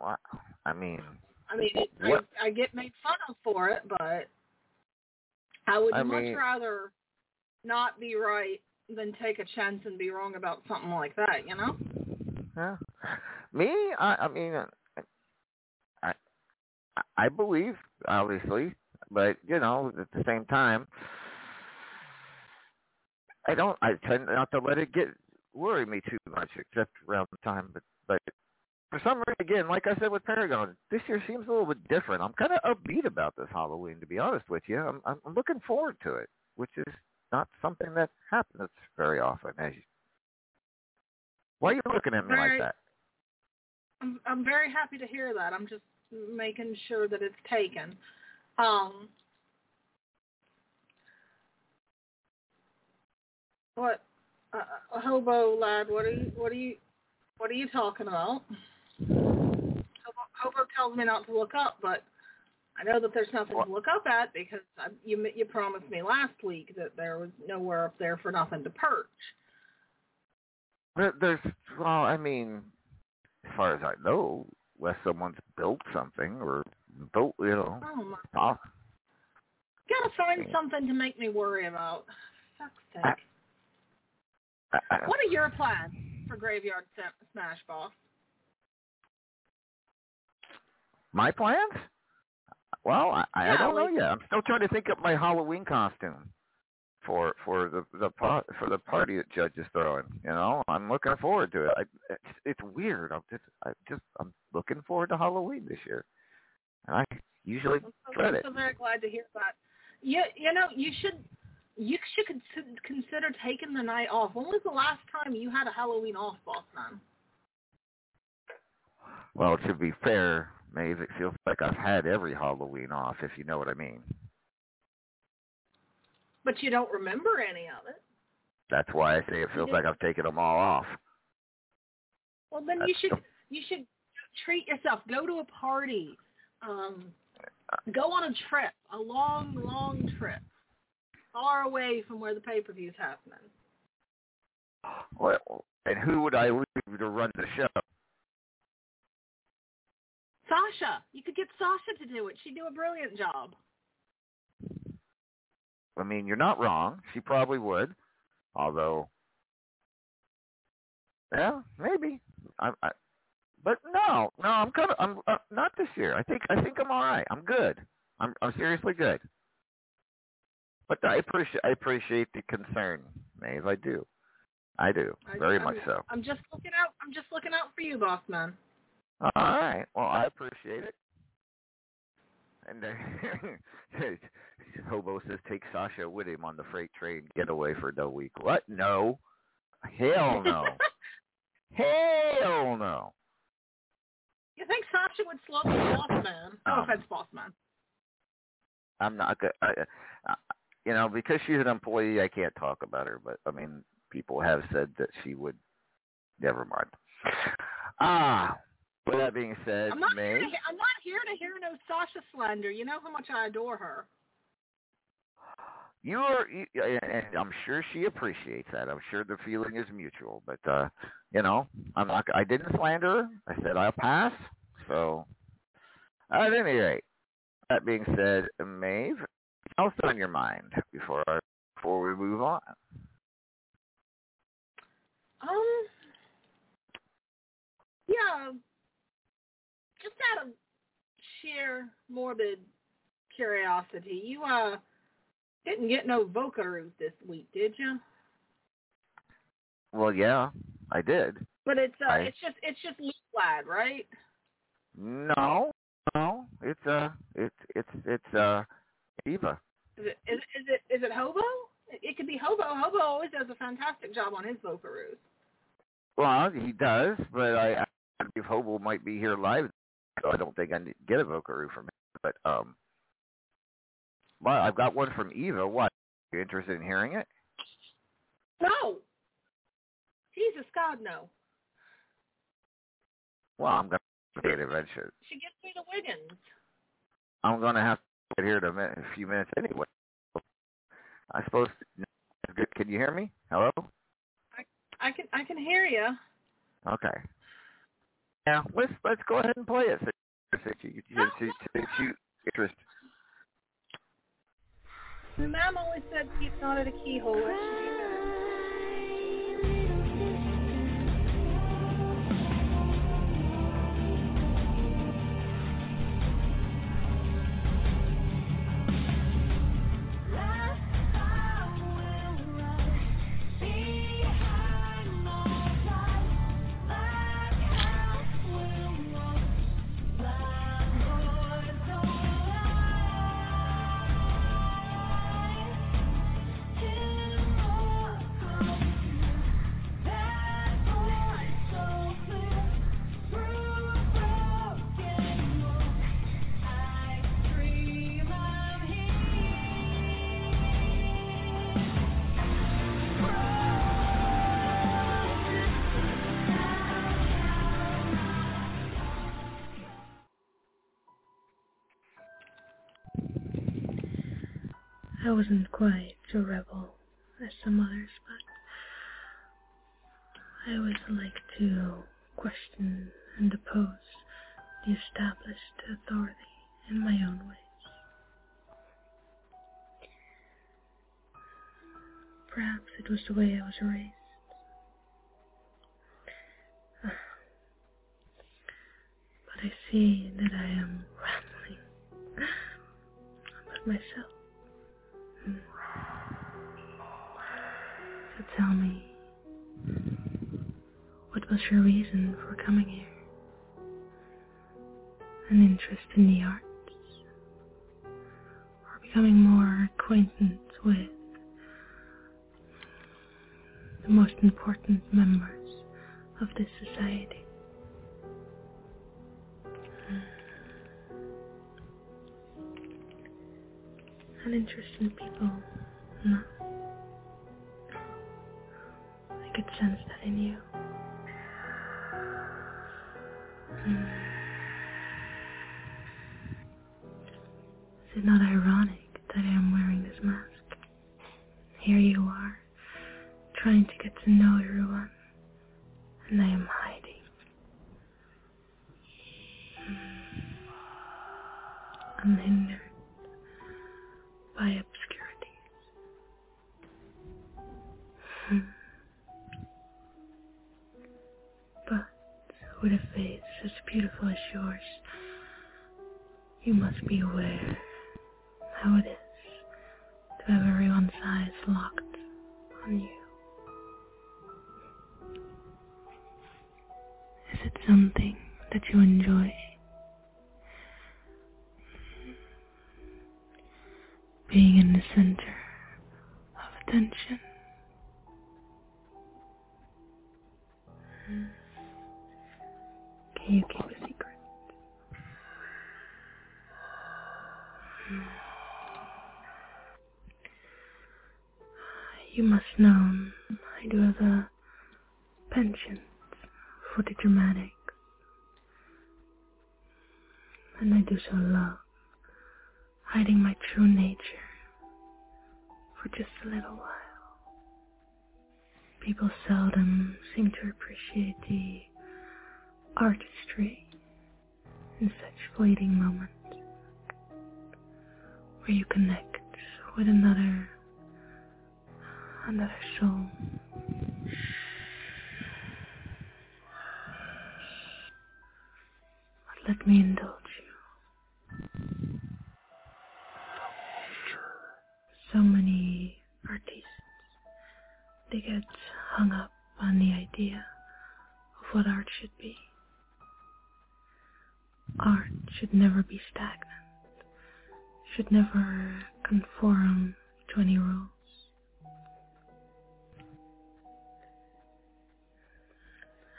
B: Wow. I mean,
G: I mean, it, I, I get made fun of for it, but I would
B: I
G: much
B: mean-
G: rather not be right than take a chance and be wrong about something like that. You know?
B: yeah. Me, I, I mean, I believe obviously, but you know, at the same time, I don't. I tend not to let it get worry me too much, except around the time. But but for some reason, again, like I said with Paragon, this year seems a little bit different. I'm kind of upbeat about this Halloween, to be honest with you. I'm I'm looking forward to it, which is not something that happens very often. As you, why are you looking at me like that?
G: I'm I'm very happy to hear that. I'm just making sure that it's taken. Um, what, uh, uh, hobo lad? What are you? What are you? What are you talking about? Hobo, hobo tells me not to look up, but I know that there's nothing
B: What?
G: to look up at because I, you you promised me last week that there was nowhere up there for nothing to perch.
B: There, there's well, I mean, as far as I know, unless someone's built something or built, you know,
G: Oh my! Gotta find something to make me worry about. Fuck's sake. What are your plans for Graveyard Smash, boss?
B: my plans? Well, I, I
G: Yeah,
B: don't know yet. I'm still trying to think of my Halloween costume for for the the for the party that Judge is throwing. You know, I'm looking forward to it. I, it's, it's weird. I'm just I just I'm looking forward to Halloween this year. And I usually
G: I'm so,
B: dread
G: I'm so very glad to hear that. You you know you should you should consider taking the night off. When was the last time you had a Halloween off, boss man?
B: Well, to be fair, Maeve, it feels like I've had every Halloween off, if you know what I mean.
G: But you don't remember any of it.
B: That's why I say it feels like I've taken them all off.
G: Well, then you should you should treat yourself. Go to a party. Um, go on a trip, a long, long trip, far away from where the pay per view is happening.
B: Well, and who would I leave to run the show?
G: Sasha, you could get Sasha to do it. She'd do a brilliant job.
B: I mean, you're not wrong. She probably would. Although, yeah, maybe. I, I, but no, no, I'm kind of, I'm uh, not this year. I think, I think I'm all right. I'm good. I'm, I'm seriously good. But I appreciate, I appreciate the concern, Maeve. I do. I do
G: I-
B: very
G: I'm,
B: much so.
G: I'm just looking out. I'm just looking out for you, boss man.
B: All right. Well, I appreciate it. And uh, (laughs) Hobo says take Sasha with him on the freight train getaway for the week. What? No. Hell no. (laughs) Hell no.
G: You think Sasha would slow the boss man? No
B: Um,
G: offense, boss man.
B: I'm not good. I, I, you know, because she's an employee, I can't talk about her. But I mean, people have said that she would. Never mind. Ah. With that being said,
G: I'm not
B: May.
G: here to, I'm not here to hear no Sasha slander. You know how much I adore her.
B: You are, you, and I'm sure she appreciates that. I'm sure the feeling is mutual. But uh, you know, I'm not. I didn't slander her. I said I'll pass. So, at any rate, that being said, Maeve, what else on your mind before I, before we move on?
G: Um, yeah, just out of sheer morbid curiosity, you uh didn't get no Vocaroos this week, did you?
B: Well, yeah, I did.
G: But it's uh,
B: I-
G: it's just it's just leaf lad, right?
B: No, no, it's uh, it's it's it's uh, Eva.
G: Is it is, is it is it Hobo? It, it could be Hobo. Hobo always does a fantastic job on his Vocaroos.
B: Well, he does, but I, I believe Hobo might be here live, so I don't think I need to get a Vocaroo from him. But um, well, I've got one from Eva. What? You interested in hearing it?
G: No. Jesus God, no.
B: Well, I'm gonna get it eventually.
G: She gets me the Wiggins.
B: I'm gonna have to get here in a, minute, a few minutes anyway. I suppose. Good. Can you hear me? Hello?
G: I I can I can hear you.
B: Okay. Yeah, let's let's go ahead and play it. Since you, since you, interest.
G: Mom always said keep not at a keyhole.
H: Wasn't quite a rebel as some others, but I always like to question and oppose the established authority in my own ways. Perhaps it was the way I was raised. (sighs) But I see that I am rambling about myself. Tell me, what was your reason for coming here? An interest in the arts, Or becoming more acquainted with the most important members of this society. Hmm. An interest in people, no. Could sense that in you. Hmm. Is it not ironic that I am wearing this mask? Here you are, trying to get to know everyone, and I am hiding. Unhindered you You must know I do have a penchant for the dramatic. And I do so love hiding my true nature for just a little while. People seldom seem to appreciate the artistry in such fleeting moments where you connect with another another soul. But let me indulge you. So many artists, they get hung up on the idea of what art should be. Art should never be stagnant, should never conform to any rules.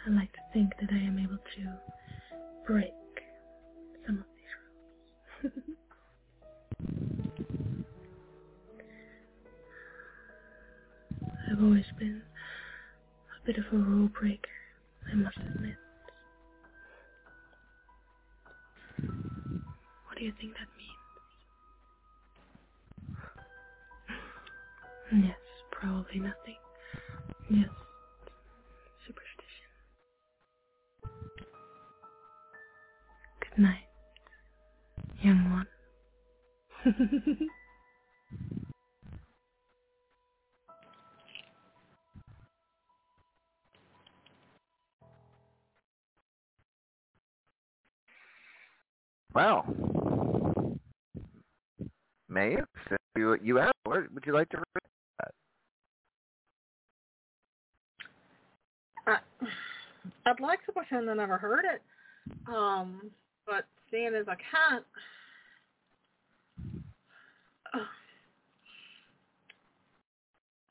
H: I like to think that I am able to break some of these rules. I've always been a bit of a rule breaker, I must admit. What do you think that means? Yes, probably nothing. Yes, night, young one.
B: Well, Maeve, since you you asked for would you like to read that?
G: I, I'd like to pretend I never heard it, um, but seeing as I can't,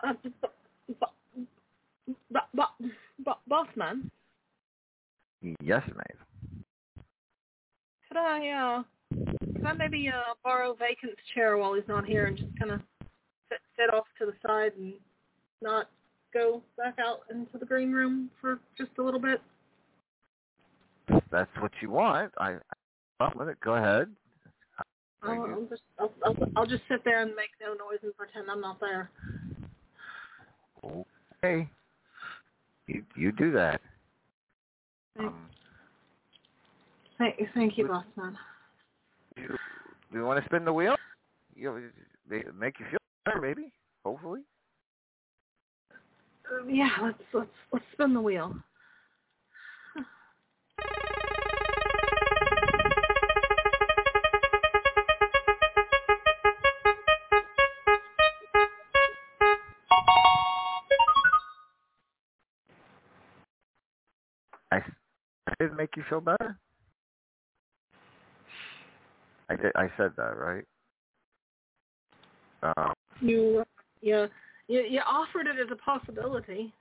G: uh, b- b- b- b- b- Bossman,
B: Yes, Maeve.
G: could I uh, could I maybe uh, borrow Vacant's chair while he's not here and just kind of sit, sit off to the side and not go back out into the green room for just a little bit?
B: That's what you want. I, I with it. Go ahead.
G: I'll, I'll just I'll, I'll I'll just sit there and make no noise and pretend I'm not there.
B: Okay. You you do that.
G: Thank,
B: Um,
G: thank, thank you, boss man.
B: do you want to spin the wheel? You they make you feel better, maybe. Hopefully.
G: Uh, yeah, let's let's let's spin the wheel.
B: I did make you feel better. I did, I said that right.
G: you you you offered it as a possibility.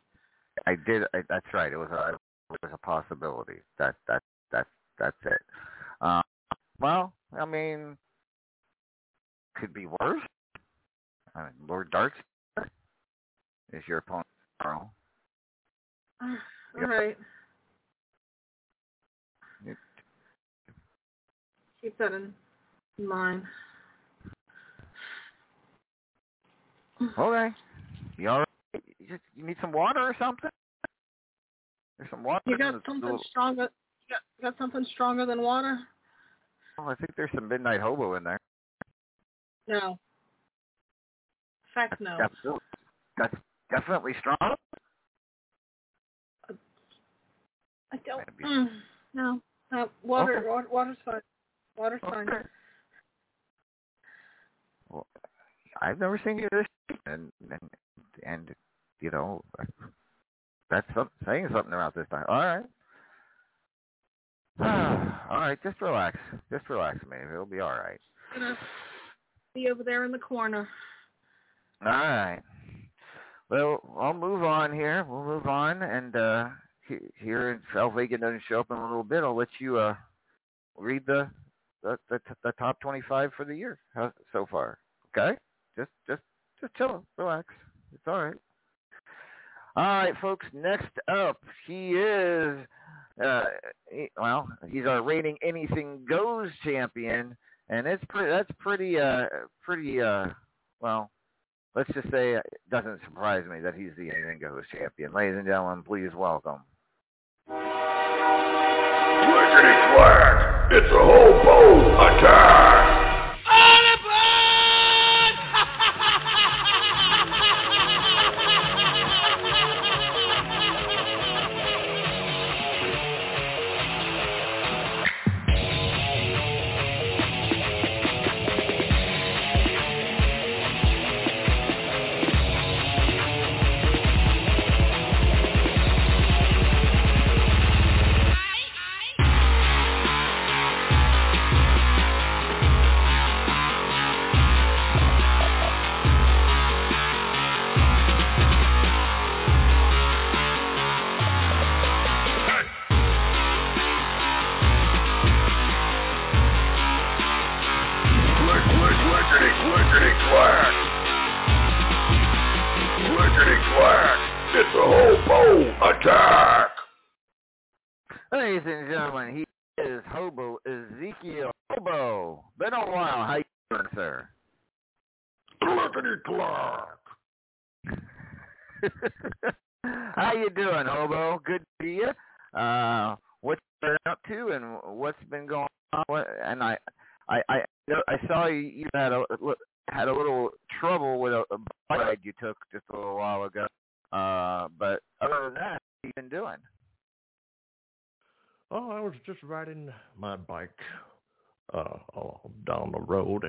B: I did. I, that's right. It was a it was a possibility. That that that that's it. Uh, well, I mean, could be worse. I mean, Lord Dark is your opponent tomorrow. (sighs)
G: All
B: Yep.
G: right. Keep that in mind.
B: Okay. You all right? You, just, you need some water or something? There's some water.
G: You got something
B: little-
G: stronger? You got, got something stronger than water?
B: Oh, I think there's some midnight hobo in there.
G: No. Fact no.
B: That's, that's definitely strong.
G: I don't. Mm, no. No. Water.
B: Okay.
G: Water. Water's fine. Water's fine.
B: Okay. Well, I've never seen you this, and and and you know, that's some, saying something about this time. All right. (sighs) all right, just relax. Just relax, maybe it'll be all right.
G: Gonna be over there in the corner.
B: All right. Well, I'll move on here. We'll move on, and uh he- here, if El Vacant doesn't show up in a little bit, I'll let you uh read the the the, the top twenty-five for the year so far. Okay? Just just just chill, relax. It's all right. All right, folks. Next up, he is uh he, well, he's our reigning anything goes champion, and it's pretty. That's pretty uh pretty uh well let's just say it doesn't surprise me that he's the Anything Goes champion. Ladies and gentlemen, please welcome.
I: Clack! It's a whole hobo attack!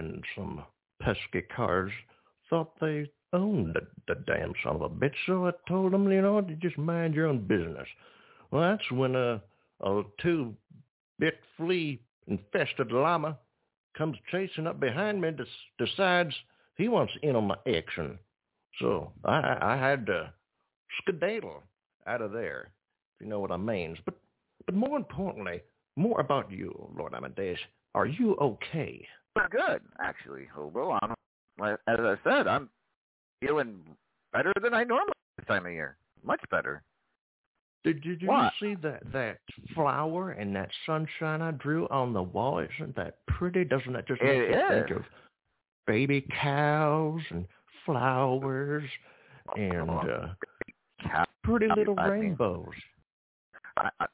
B: And
J: some pesky cars thought they owned the, the damn son of a bitch. So I told them, you know, to just mind your own business. Well, that's when uh, a two-bit flea-infested llama comes chasing up behind me, des- decides he wants in on my action. So I, I had to skedaddle out of there, if you know what I mean. But but more importantly, more about you, Lord Amadeus. Are you okay?
B: Good, actually, Hobo. I'm, as I said, I'm feeling better than I normally this time of year. Much better.
J: Did, did you
B: What?
J: see that that flower and that sunshine I drew on the wall? Isn't that pretty? Doesn't that just make you think of baby cows and flowers and uh,
B: Cow-
J: pretty little
B: I mean-
J: rainbows?
B: I, I,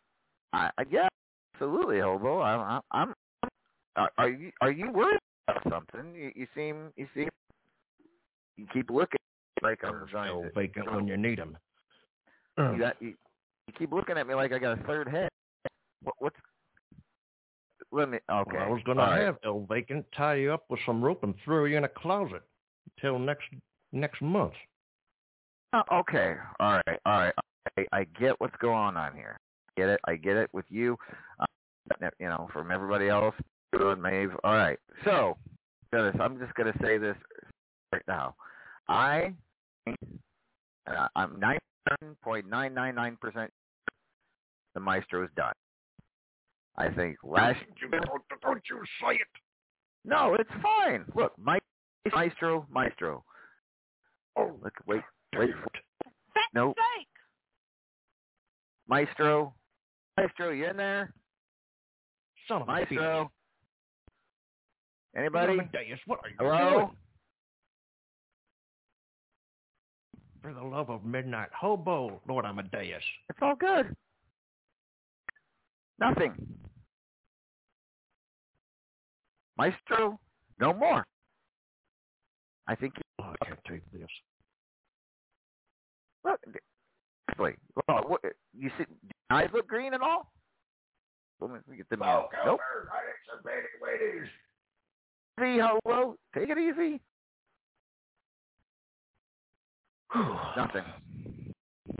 B: I, I- yeah, absolutely, Hobo. I, I, I'm. Are, are you are you worried about something? You, you seem you seem you keep looking like I'm trying
J: Still
B: to.
J: vacant when you need them.
B: You, got, you, you keep looking at me like I got a third head. What, what's? Let me. Okay.
J: Well, I was going to
B: all right.
J: have El Vacant tie you up with some rope and throw you in a closet until next next month.
B: Oh, okay. All right. All right. I, I get what's going on here. Get it. I get it with you. Uh, you know, from everybody else, good, Maeve. All right. So, goodness, I'm just gonna say this right now. I uh, I'm 99.999% the Maestro's done. I think last
J: Don't, don't you say it.
B: No, it's fine. Look, Maestro, Maestro.
J: Oh,
B: Look, wait, wait. For, no,
G: Sake.
B: Maestro, Maestro, you in there?
J: son of a.
B: Maestro. Anybody?
J: Amadeus, what are you
B: Hello?
J: doing? For the love of midnight hobo, Lord Amadeus.
B: It's all good. Nothing. Maestro, no more. I think
J: Oh, I can't take this.
B: look. Wait, well, oh. what, you see, eyes look green and all. Let me get them out.
I: Smoke
B: Nope.
I: over, unanticipated ladies.
B: Hello. Take it easy. Nothing.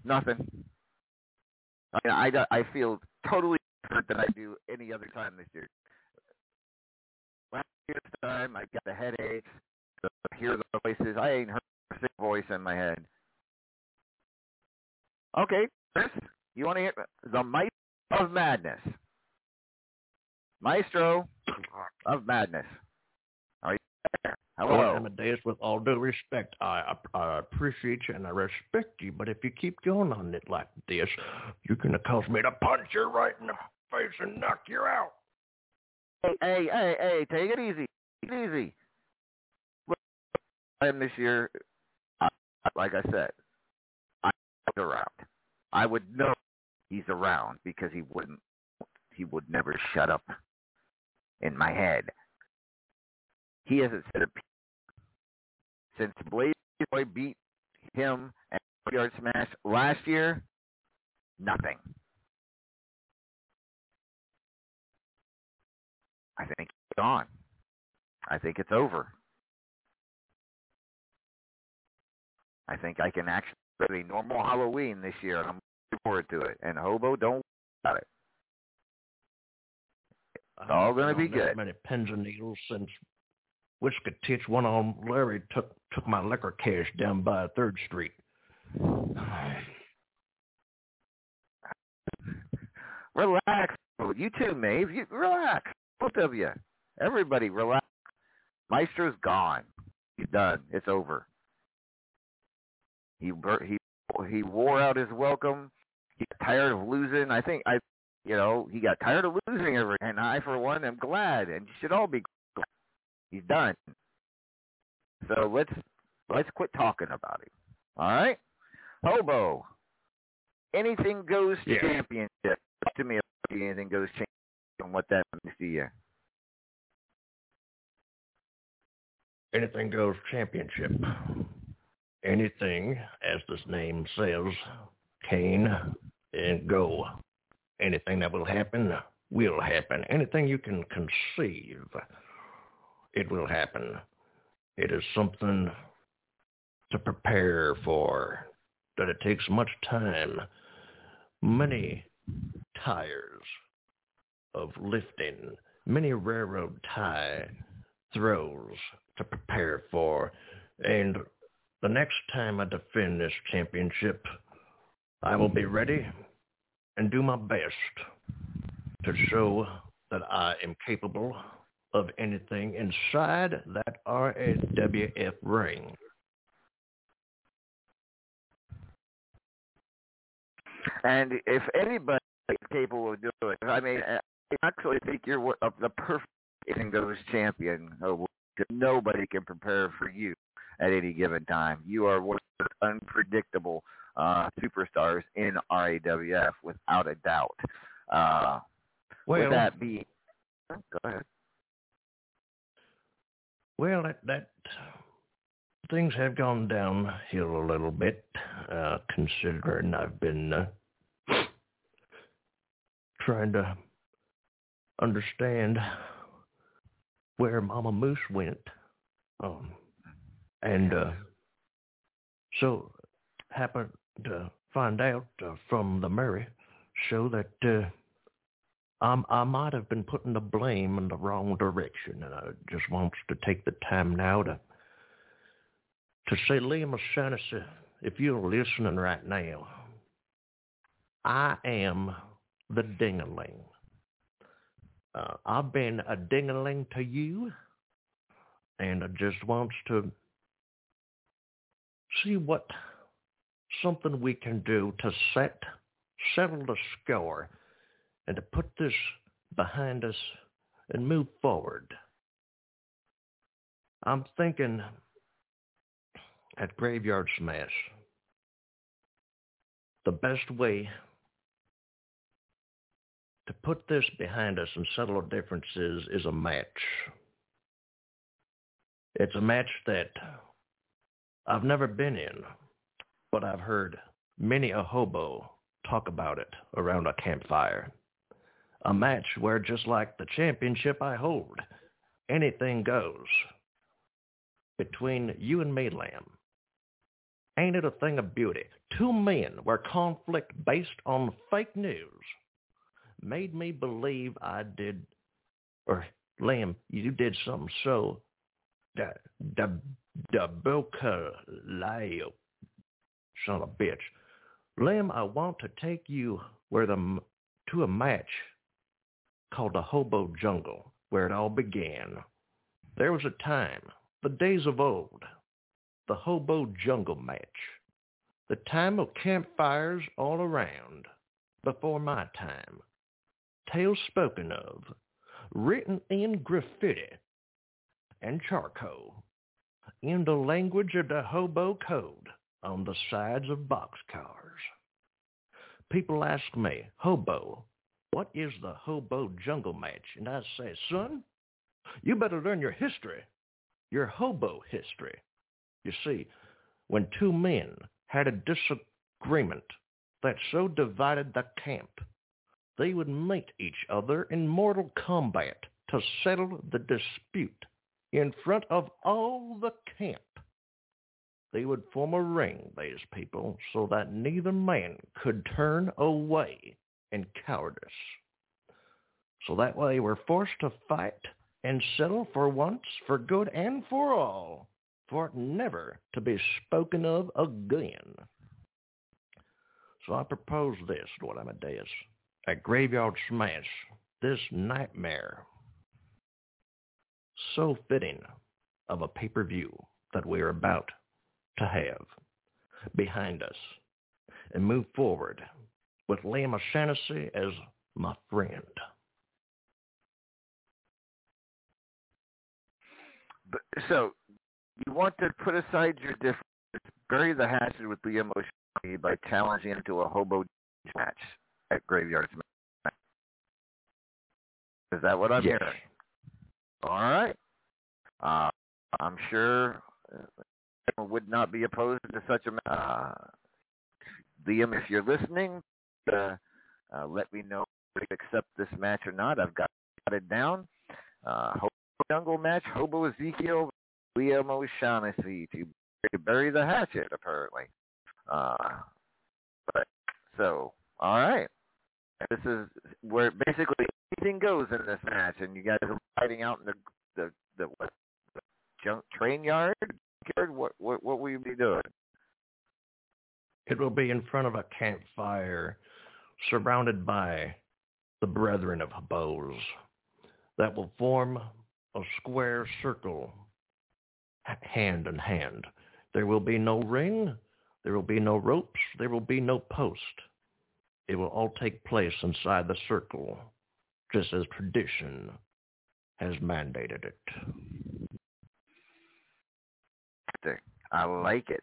B: Nothing. I, I, I feel totally different than I do any other time this year. Last year this time, I got the headaches, the hear the voices. I ain't heard a single voice in my head. Okay, Chris, you want to hear the might of Madness? Maestro of Madness. Are you there?
J: Lord
B: Hello.
J: Amadeus, with all due respect, I, I, I appreciate you and I respect you, but if you keep going on it like this, you're going to cause me to punch you right in the face and knock you out.
B: Hey, hey, hey, hey, take it easy. Take it easy. I am this year, I, like I said, I'm around. I would know he's around because he wouldn't, he would never shut up in my head. He hasn't said a peep since Blaze Boy beat him at Yard Smash last year. Nothing. I think it's gone. I think it's over. I think I can actually have a normal Halloween this year, and I'm looking forward to it. And Hobo, don't worry about it. It's all gonna be
J: I've known that
B: good.
J: Many pins and needles since Whisker Titch one on Larry took took my liquor cash down by Third Street. (sighs)
B: Relax. You too, Maeve. You relax. Both of you. Everybody, relax. Maestro's gone. He's done. It's over. He he he wore out his welcome. He got tired of losing. I think I, you know, he got tired of losing every. And I, for one, am glad, and you should all be. He's done. So let's let's quit talking about him. All right, Hobo. Anything goes to
J: Yeah.
B: championship. Talk to me about anything goes championship and what that means to you.
J: Anything goes championship. Anything, as this name says, cane and go. Anything that will happen will happen. Anything you can conceive, it will happen. It is something to prepare for, that it takes much time, many tires of lifting, many railroad tie throws to prepare for. And the next time I defend this championship, I will be ready and do my best to show that I am capable of anything inside that RAWF ring.
B: And if anybody is capable of doing it, I mean, I actually think you're of the perfect goes champion. Nobody can prepare for you at any given time. You are one of the unpredictable uh, superstars in RAWF, without a doubt. Uh,
J: Well,
B: with that being, go ahead.
J: Well, that, that things have gone downhill a little bit, uh, considering I've been uh, trying to understand where Mama Moose went, um, and uh, so happened to find out uh, from the Murray show that. Um, I might have been putting the blame in the wrong direction, and I just wants to take the time now to to say, Liam O'Shaughnessy, if you're listening right now, I am the dingaling. Uh, I've been a dingaling to you, and I just wants to see what something we can do to set settle the score and to put this behind us and move forward. I'm thinking at Graveyard Smash, the best way to put this behind us and settle our differences is a match. It's a match that I've never been in, but I've heard many a hobo talk about it around a campfire. A match where just like the championship I hold, anything goes. Between you and me, Lamb. Ain't it a thing of beauty? Two men where conflict based on fake news made me believe I did, or Lamb, you did something so da da da boca lio, son of a bitch. Lamb, I want to take you where the to a match called the Hobo Jungle, where it all began. There was a time, the days of old, the Hobo Jungle match, the time of campfires all around, before my time, tales spoken of, written in graffiti and charcoal, in the language of the hobo code on the sides of boxcars. People ask me, hobo, what is the hobo jungle match? And I say, son, you better learn your history, your hobo history. You see, when two men had a disagreement that so divided the camp, they would meet each other in mortal combat to settle the dispute in front of all the camp. They would form a ring, these people, so that neither man could turn away in cowardice. So that way we're forced to fight and settle for once, for good and for all, for it never to be spoken of again. So I propose this, Lord Amadeus, a graveyard smash, this nightmare, so fitting of a pay-per-view that we're about to have behind us and move forward with Liam O'Shaughnessy as my friend.
B: So you want to put aside your differences, bury the hatchet with Liam O'Shaughnessy by challenging him to a hobo match at Graveyard Smash. Is that what I'm
J: Yes.
B: hearing? All right. Uh, I'm sure uh, would not be opposed to such a match. Uh, Liam, if you're listening, uh, uh, let me know if you accept this match or not. I've got, got it down. Uh, Hobo Jungle match, Hobo Ezekiel, Liam O'Shaughnessy to, bury the hatchet, apparently. Uh, but, so, all right. This is where basically anything goes in this match, and you guys are fighting out in the the the what the junk train yard. Yard? What what what will you be doing?
J: It will be in front of a campfire, surrounded by the brethren of Hobos, that will form a square circle, hand in hand. There will be no ring, there will be no ropes, there will be no post. It will all take place inside the circle, just as tradition has mandated it.
B: I like it,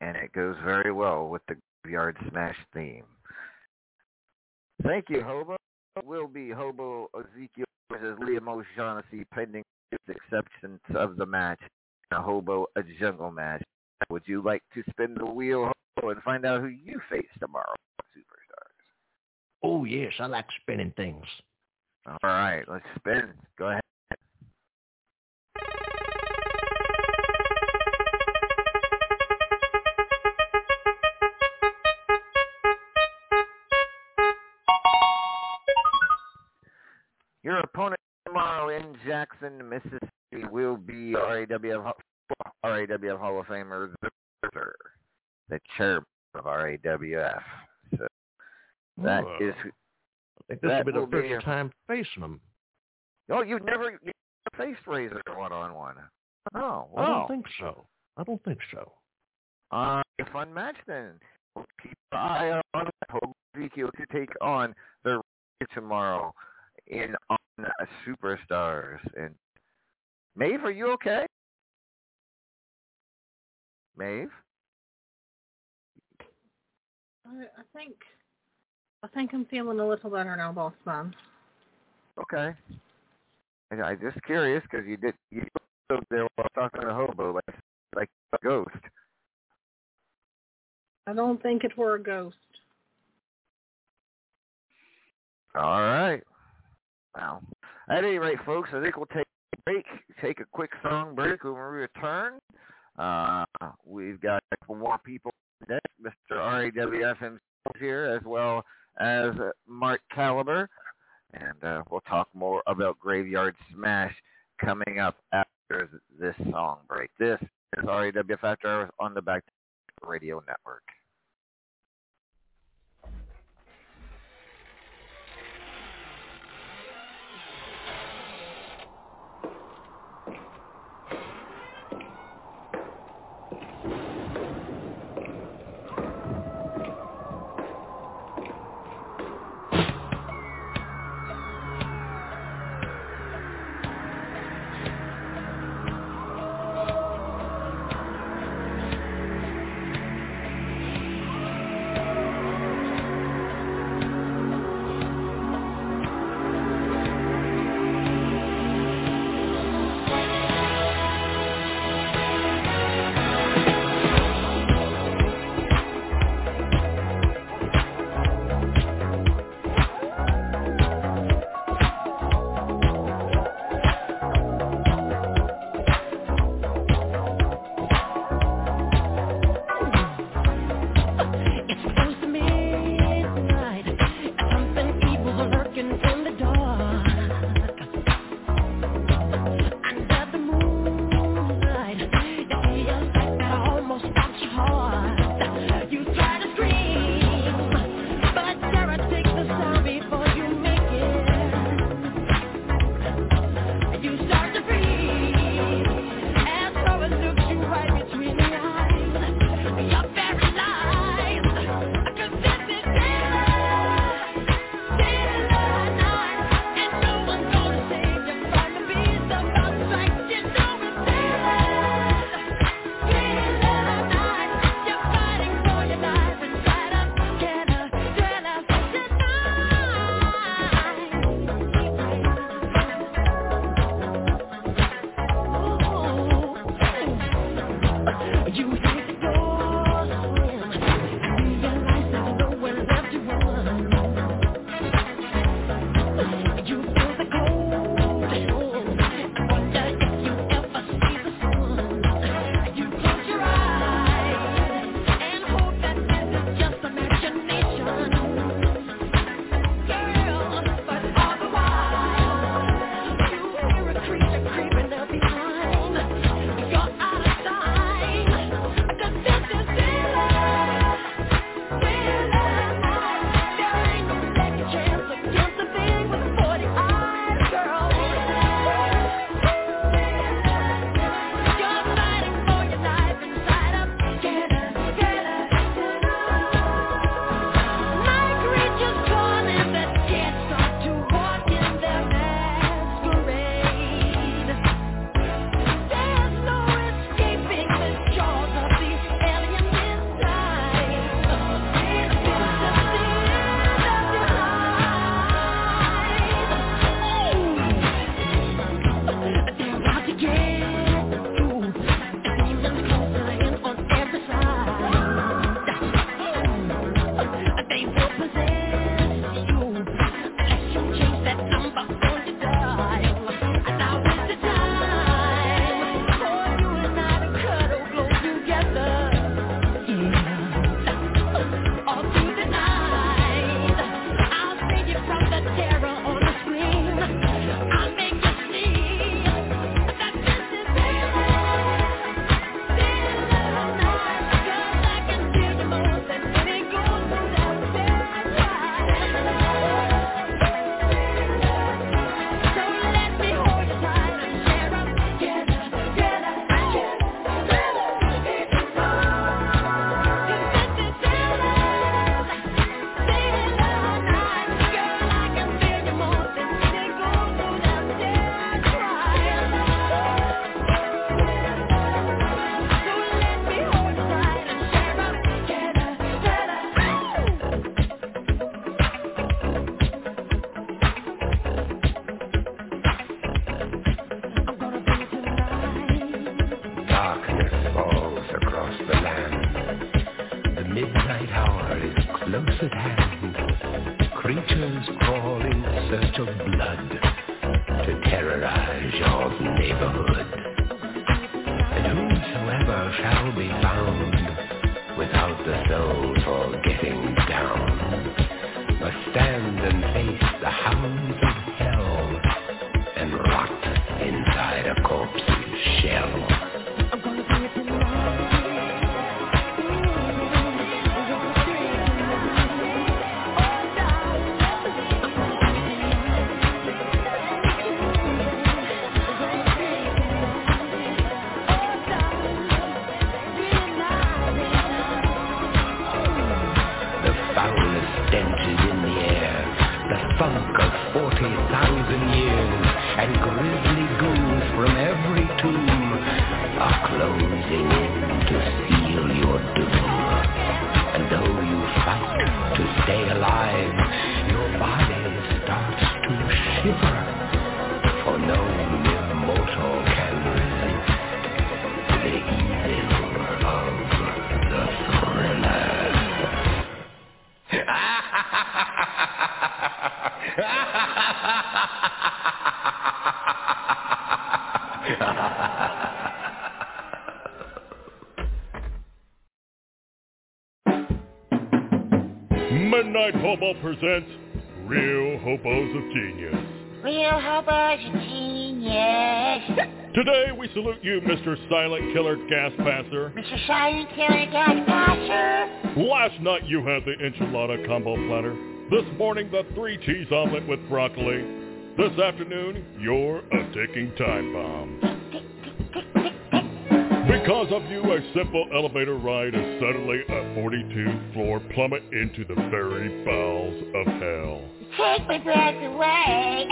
B: and it goes very well with the Graveyard Smash theme. Thank you, Hobo. Will be Hobo Ezekiel versus Liam O'Shaughnessy pending his acceptance of the match, a Hobo a Jungle match. Would you like to spin the wheel, Hobo, and find out who you face tomorrow, Superstars?
J: Oh yes, I like spinning things.
B: All right, let's spin. Go ahead. Your opponent tomorrow in Jackson, Mississippi will be RAWF, RAWF Hall of Famer, the Bertha, the chairman of RAWF. So that is.
J: I think this will be the
B: will be
J: first
B: a-
J: time facing him.
B: Oh, you've never you've never faced Razor one on one. Oh,
J: I don't think so. I don't think so.
B: Uh, a fun match then. We'll keep an eye on it. Hope Ezekiel to take on the Razor tomorrow in on Superstars. And Maeve, are you okay? Maeve?
G: I, I think I think I'm feeling a little better now, boss man.
B: Okay. I, I'm just curious because you did you stood there while talking to Hobo like like a ghost.
G: I don't think it were a ghost.
B: All right. Well, at any rate, folks, I think we'll take a break, take a quick song break. When we return, uh, we've got a couple more people next. Mr. RAWF himself here, as well as Mark Caliber, and uh, we'll talk more about Graveyard Smash coming up after this song break. This is RAWF After Hours on the Back Radio Network.
K: Hobo presents Real Hobos of Genius.
L: Real hobos of genius. (laughs)
K: Today we salute you, Mr. Silent Killer Gas Passer.
L: Mr. Silent Killer Gas Passer.
K: Last night you had the enchilada combo platter. This morning the three cheese omelet with broccoli. This afternoon you're a ticking time bomb. Of you, a simple elevator ride is suddenly a 42 floor plummet into the very bowels of hell.
L: Take my breath away.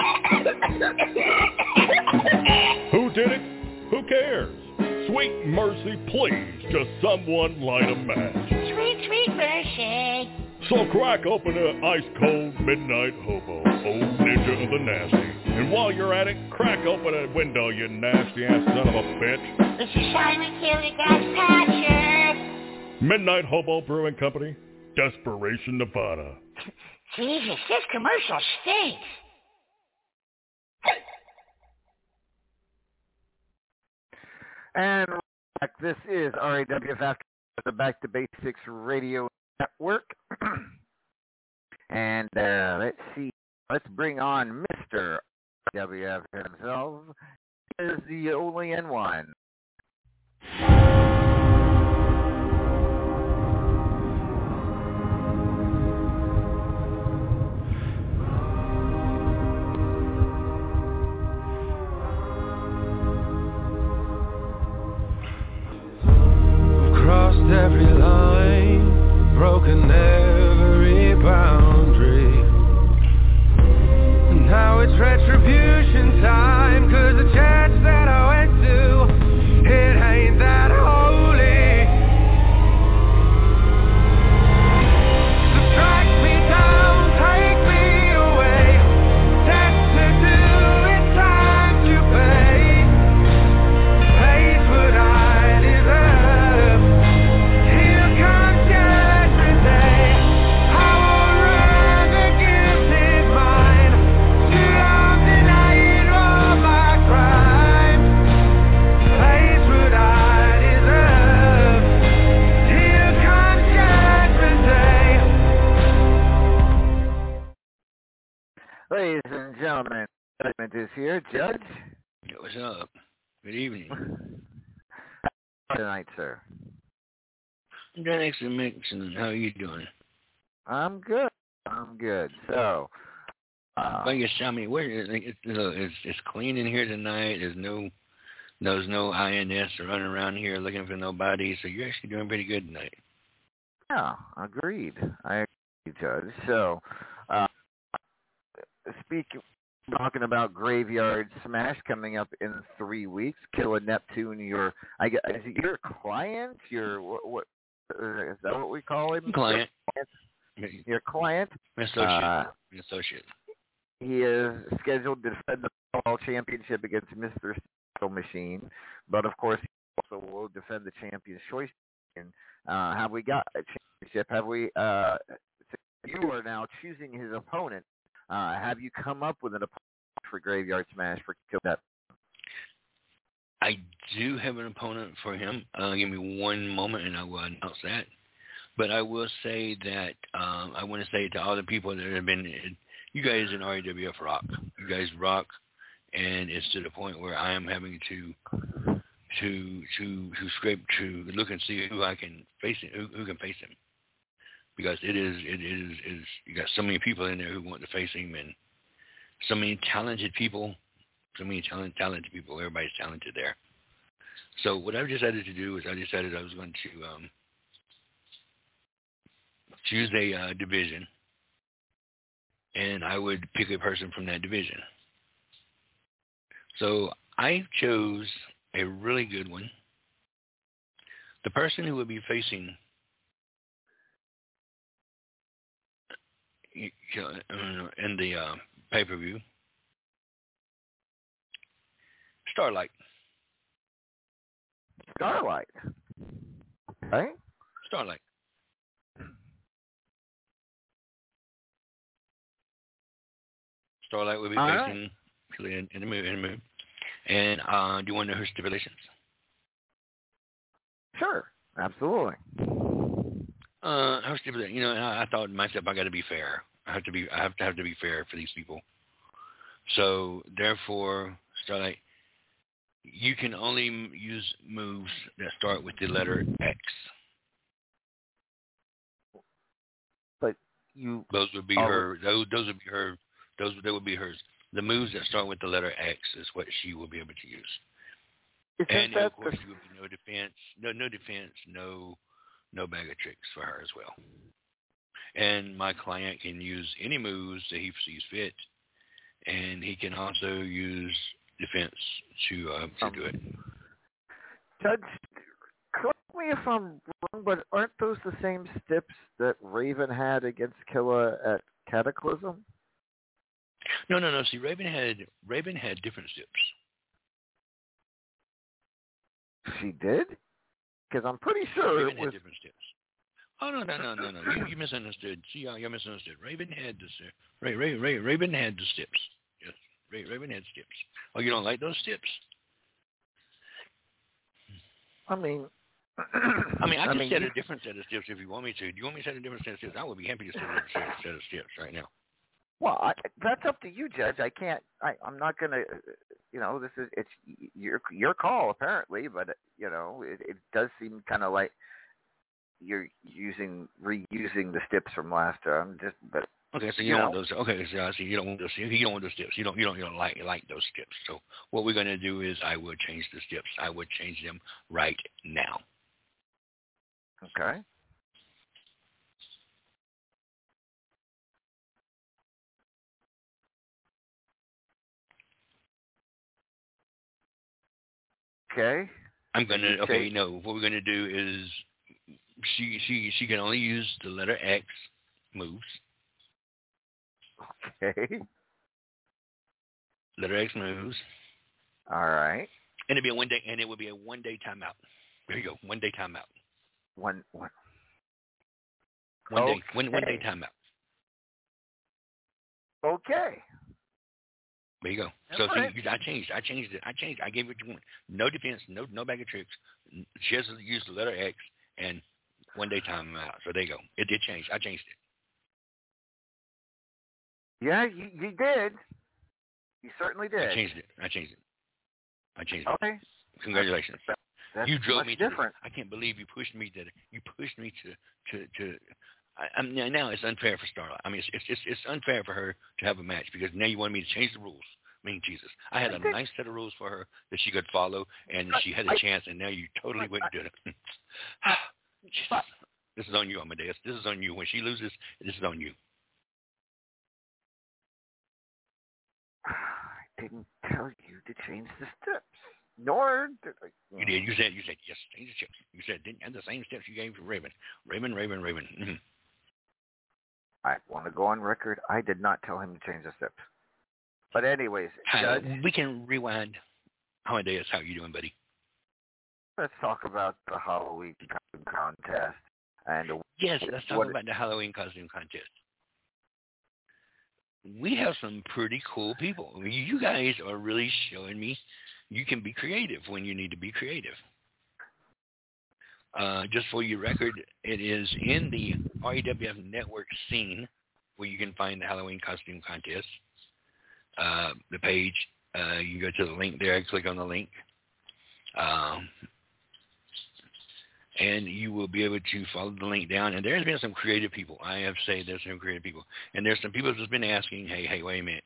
K: Who did it? Who cares? Sweet mercy, please, just someone light a match.
L: sweet, sweet mercy.
K: So crack open an ice-cold midnight hobo, old ninja of the nasty. And while you're at it, crack open a window, you nasty-ass son of a bitch.
L: Mr. Silent Killer Gas Passer.
K: Midnight Hobo Brewing Company, Desperation, Nevada. (laughs)
L: Jesus, this commercial stinks.
B: And back. this is RAWF after the Back to Basics Radio Network. (clears throat) and uh, let's see. Let's bring on Mr. WF himself. Is the only in one.
M: Crossed every line, broken every retribution time, cause church that
B: Ladies and gentlemen, judgment is here. Judge,
N: What's up? Good evening.
B: tonight, sir.
N: I'm doing excellent mixing. How are you doing?
B: I'm good. I'm good. So, uh,
N: I guess I mean, where it's, it's, it's it's clean in here tonight. There's no there's no INS running around here looking for nobody. So you're actually doing pretty good tonight.
B: yeah, agreed. I agree, Judge. So, uh, speak talking about Graveyard Smash coming up in three weeks. Killa Neptune, your I guess is it your client? Your what? what uh, that what we call him?
N: Client.
B: Your client.
N: Associate.
B: Uh,
N: Associate.
B: he is scheduled to defend the World Championship against Mr. Steel Machine, but of course he also will defend the Champions Choice. And uh, have we got a championship, have we? Uh, you are now choosing his opponent. Uh, have you come up with an opponent for Graveyard Smash for Kill That?
N: I do have an opponent for him. Uh, give me one moment, and I will announce that. But I will say that um, I want to say to all the people that have been, you guys in RAWF rock. You guys rock, and it's to the point where I am having to to to to scrape to look and see who I can face him, who, who can face him, because it is it is is you got so many people in there who want to face him, and so many talented people, so many talent talented people. Everybody's talented there. So what I decided to do is I decided I was going to um, choose a uh, division, and I would pick a person from that division. So I chose a really good one. The person who would be facing in the uh, pay-per-view, Starlight.
B: Starlight. Right?
N: Starlight. Starlight will be
B: All
N: facing Philly in, in the moon. In the moon. And uh, do you want to know her stipulations?
B: Sure, absolutely.
N: Uh, her stipulation. You know, I, I thought to myself, I got to be fair. I have to be. I have to have to be fair for these people. So therefore, Starlight, you can only use moves that start with the letter X.
B: But you.
N: Those would be
B: Oh.
N: her. Those those would be her. Those that would be hers. The moves that start with the letter X is what she will be able to use. And of course,
B: the-
N: there would be no defense, no no defense, no no bag of tricks for her as well. And my client can use any moves that he sees fit, and he can also use defense to uh, to do it.
B: Judge, correct me if I'm wrong, but aren't those the same steps that Raven had against Killa at Cataclysm?
N: No, no, no. See, Raven had Raven had different steps.
B: She did? Because I'm pretty sure
N: Raven
B: it
N: had
B: was.
N: different steps. Oh no, no, no, no, no. You, you misunderstood. See, uh, you misunderstood. Raven had the steps. Ray, Ray, Ray, Raven had the steps. Yes, Ray, Raven had steps. Oh, you don't like those steps?
B: I mean,
N: I mean, I (clears throat)
B: I
N: can
B: mean,
N: set a different set of steps if you want me to. Do you want me to set a different set of steps? I would be happy to set a different set of- steps right now.
B: Well, I, that's up to you, Judge. I can't. I, I'm not gonna. You know, this is it's your your call apparently, but you know, it, it does seem kind of like you're using reusing the steps from last time. Just, but
N: Okay, so you,
B: You
N: don't
B: know.
N: want those. Okay, so I see you don't want those. You don't want those steps. You don't. You don't. You don't like like those steps. So what we're going to do is I will change the steps. I would change them right now.
B: okay. Okay.
N: I'm gonna.
B: you
N: Okay, no. What we're gonna do is she she she can only use the letter X moves.
B: Okay.
N: Letter X moves,
B: All right.
N: and it'd be a one day, and it would be a one day timeout. There you go, one day timeout.
B: One one.
N: One day, one one day
B: Okay.
N: timeout.
B: Okay.
N: There you go. So
B: All
N: see,
B: right.
N: you- I changed. I changed it. I changed. I gave it to one. No defense. No no bag of tricks. She has to use the letter X and one day timeout. So there you go. It did change. I changed it.
B: Yeah, you, you did. You certainly did.
N: I changed it. I changed it. I changed it.
B: Okay.
N: Congratulations.
B: That's
N: you drove
B: much
N: me to
B: different.
N: I can't believe you pushed me to. You pushed me to to to. I, I'm now- now it's unfair for Starlight. I mean, it's, it's it's it's unfair for her to have a match because now you want me to change the rules. I mean, Jesus, I had a nice set of rules for her that she could follow, and she had a
B: I-
N: chance, and now you totally wouldn't do it. (laughs) Jesus. This is on you, Amadeus. This is on you. When she loses, this is on you. (sighs)
B: I didn't tell you to change the steps. Nor did I.
N: You did. You said you said yes. Change the steps. You said didn't and the same steps you gave to Raven. Raven, Raven, Raven. hmm
B: I want to go on record. I did not tell him to change the steps. But anyways,
N: Uh, we can rewind. Amadeus, how are you doing, buddy?
B: let's talk about the Halloween costume contest. And
N: Yes, let's talk about the Halloween costume contest. We have some pretty cool people. You guys are really showing me you can be creative when you need to be creative. Uh, just for your record, it is in the RAWF network scene where you can find the Halloween costume contest. Uh, the page, uh, you go to the link there, click on the link. Um, and you will be able to follow the link down. And there's been some creative people. I have to say there's some creative people. And there's some people that's been asking, hey, hey, wait a minute.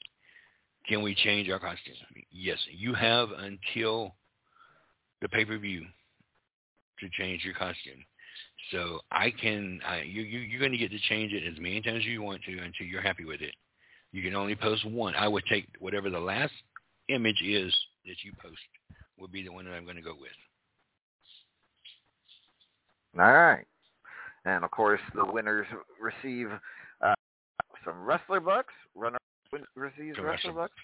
N: Can we change our costumes? Yes, you have until the pay-per-view to change your costume. So I can, I, you, you, you're going to get to change it as many times as you want to until you're happy with it. You can only post one. I would take whatever the last image is that you post would be the one that I'm going to go with.
B: All right. And of course, the winners receive uh, some wrestler bucks. Runner receives wrestler
N: wrestler-
B: bucks.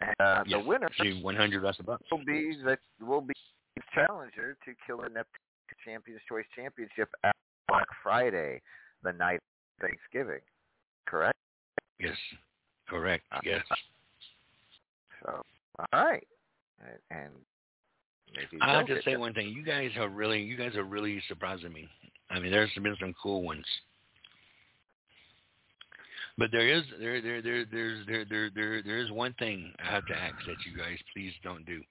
B: And uh,
N: Yes,
B: the winner
N: see 100 wrestler bucks.
B: will be the will be challenger to Killa Neptune Champions Choice Championship at Black Friday, the night of Thanksgiving. Correct.
N: Yes, correct. Uh, yes.
B: So, all right. And-
N: I'll just say one thing. You guys are really, you guys are really surprising me. I mean, there's been some cool ones, but there is there there there there's there there there there is one thing I have to ask that you guys please don't do.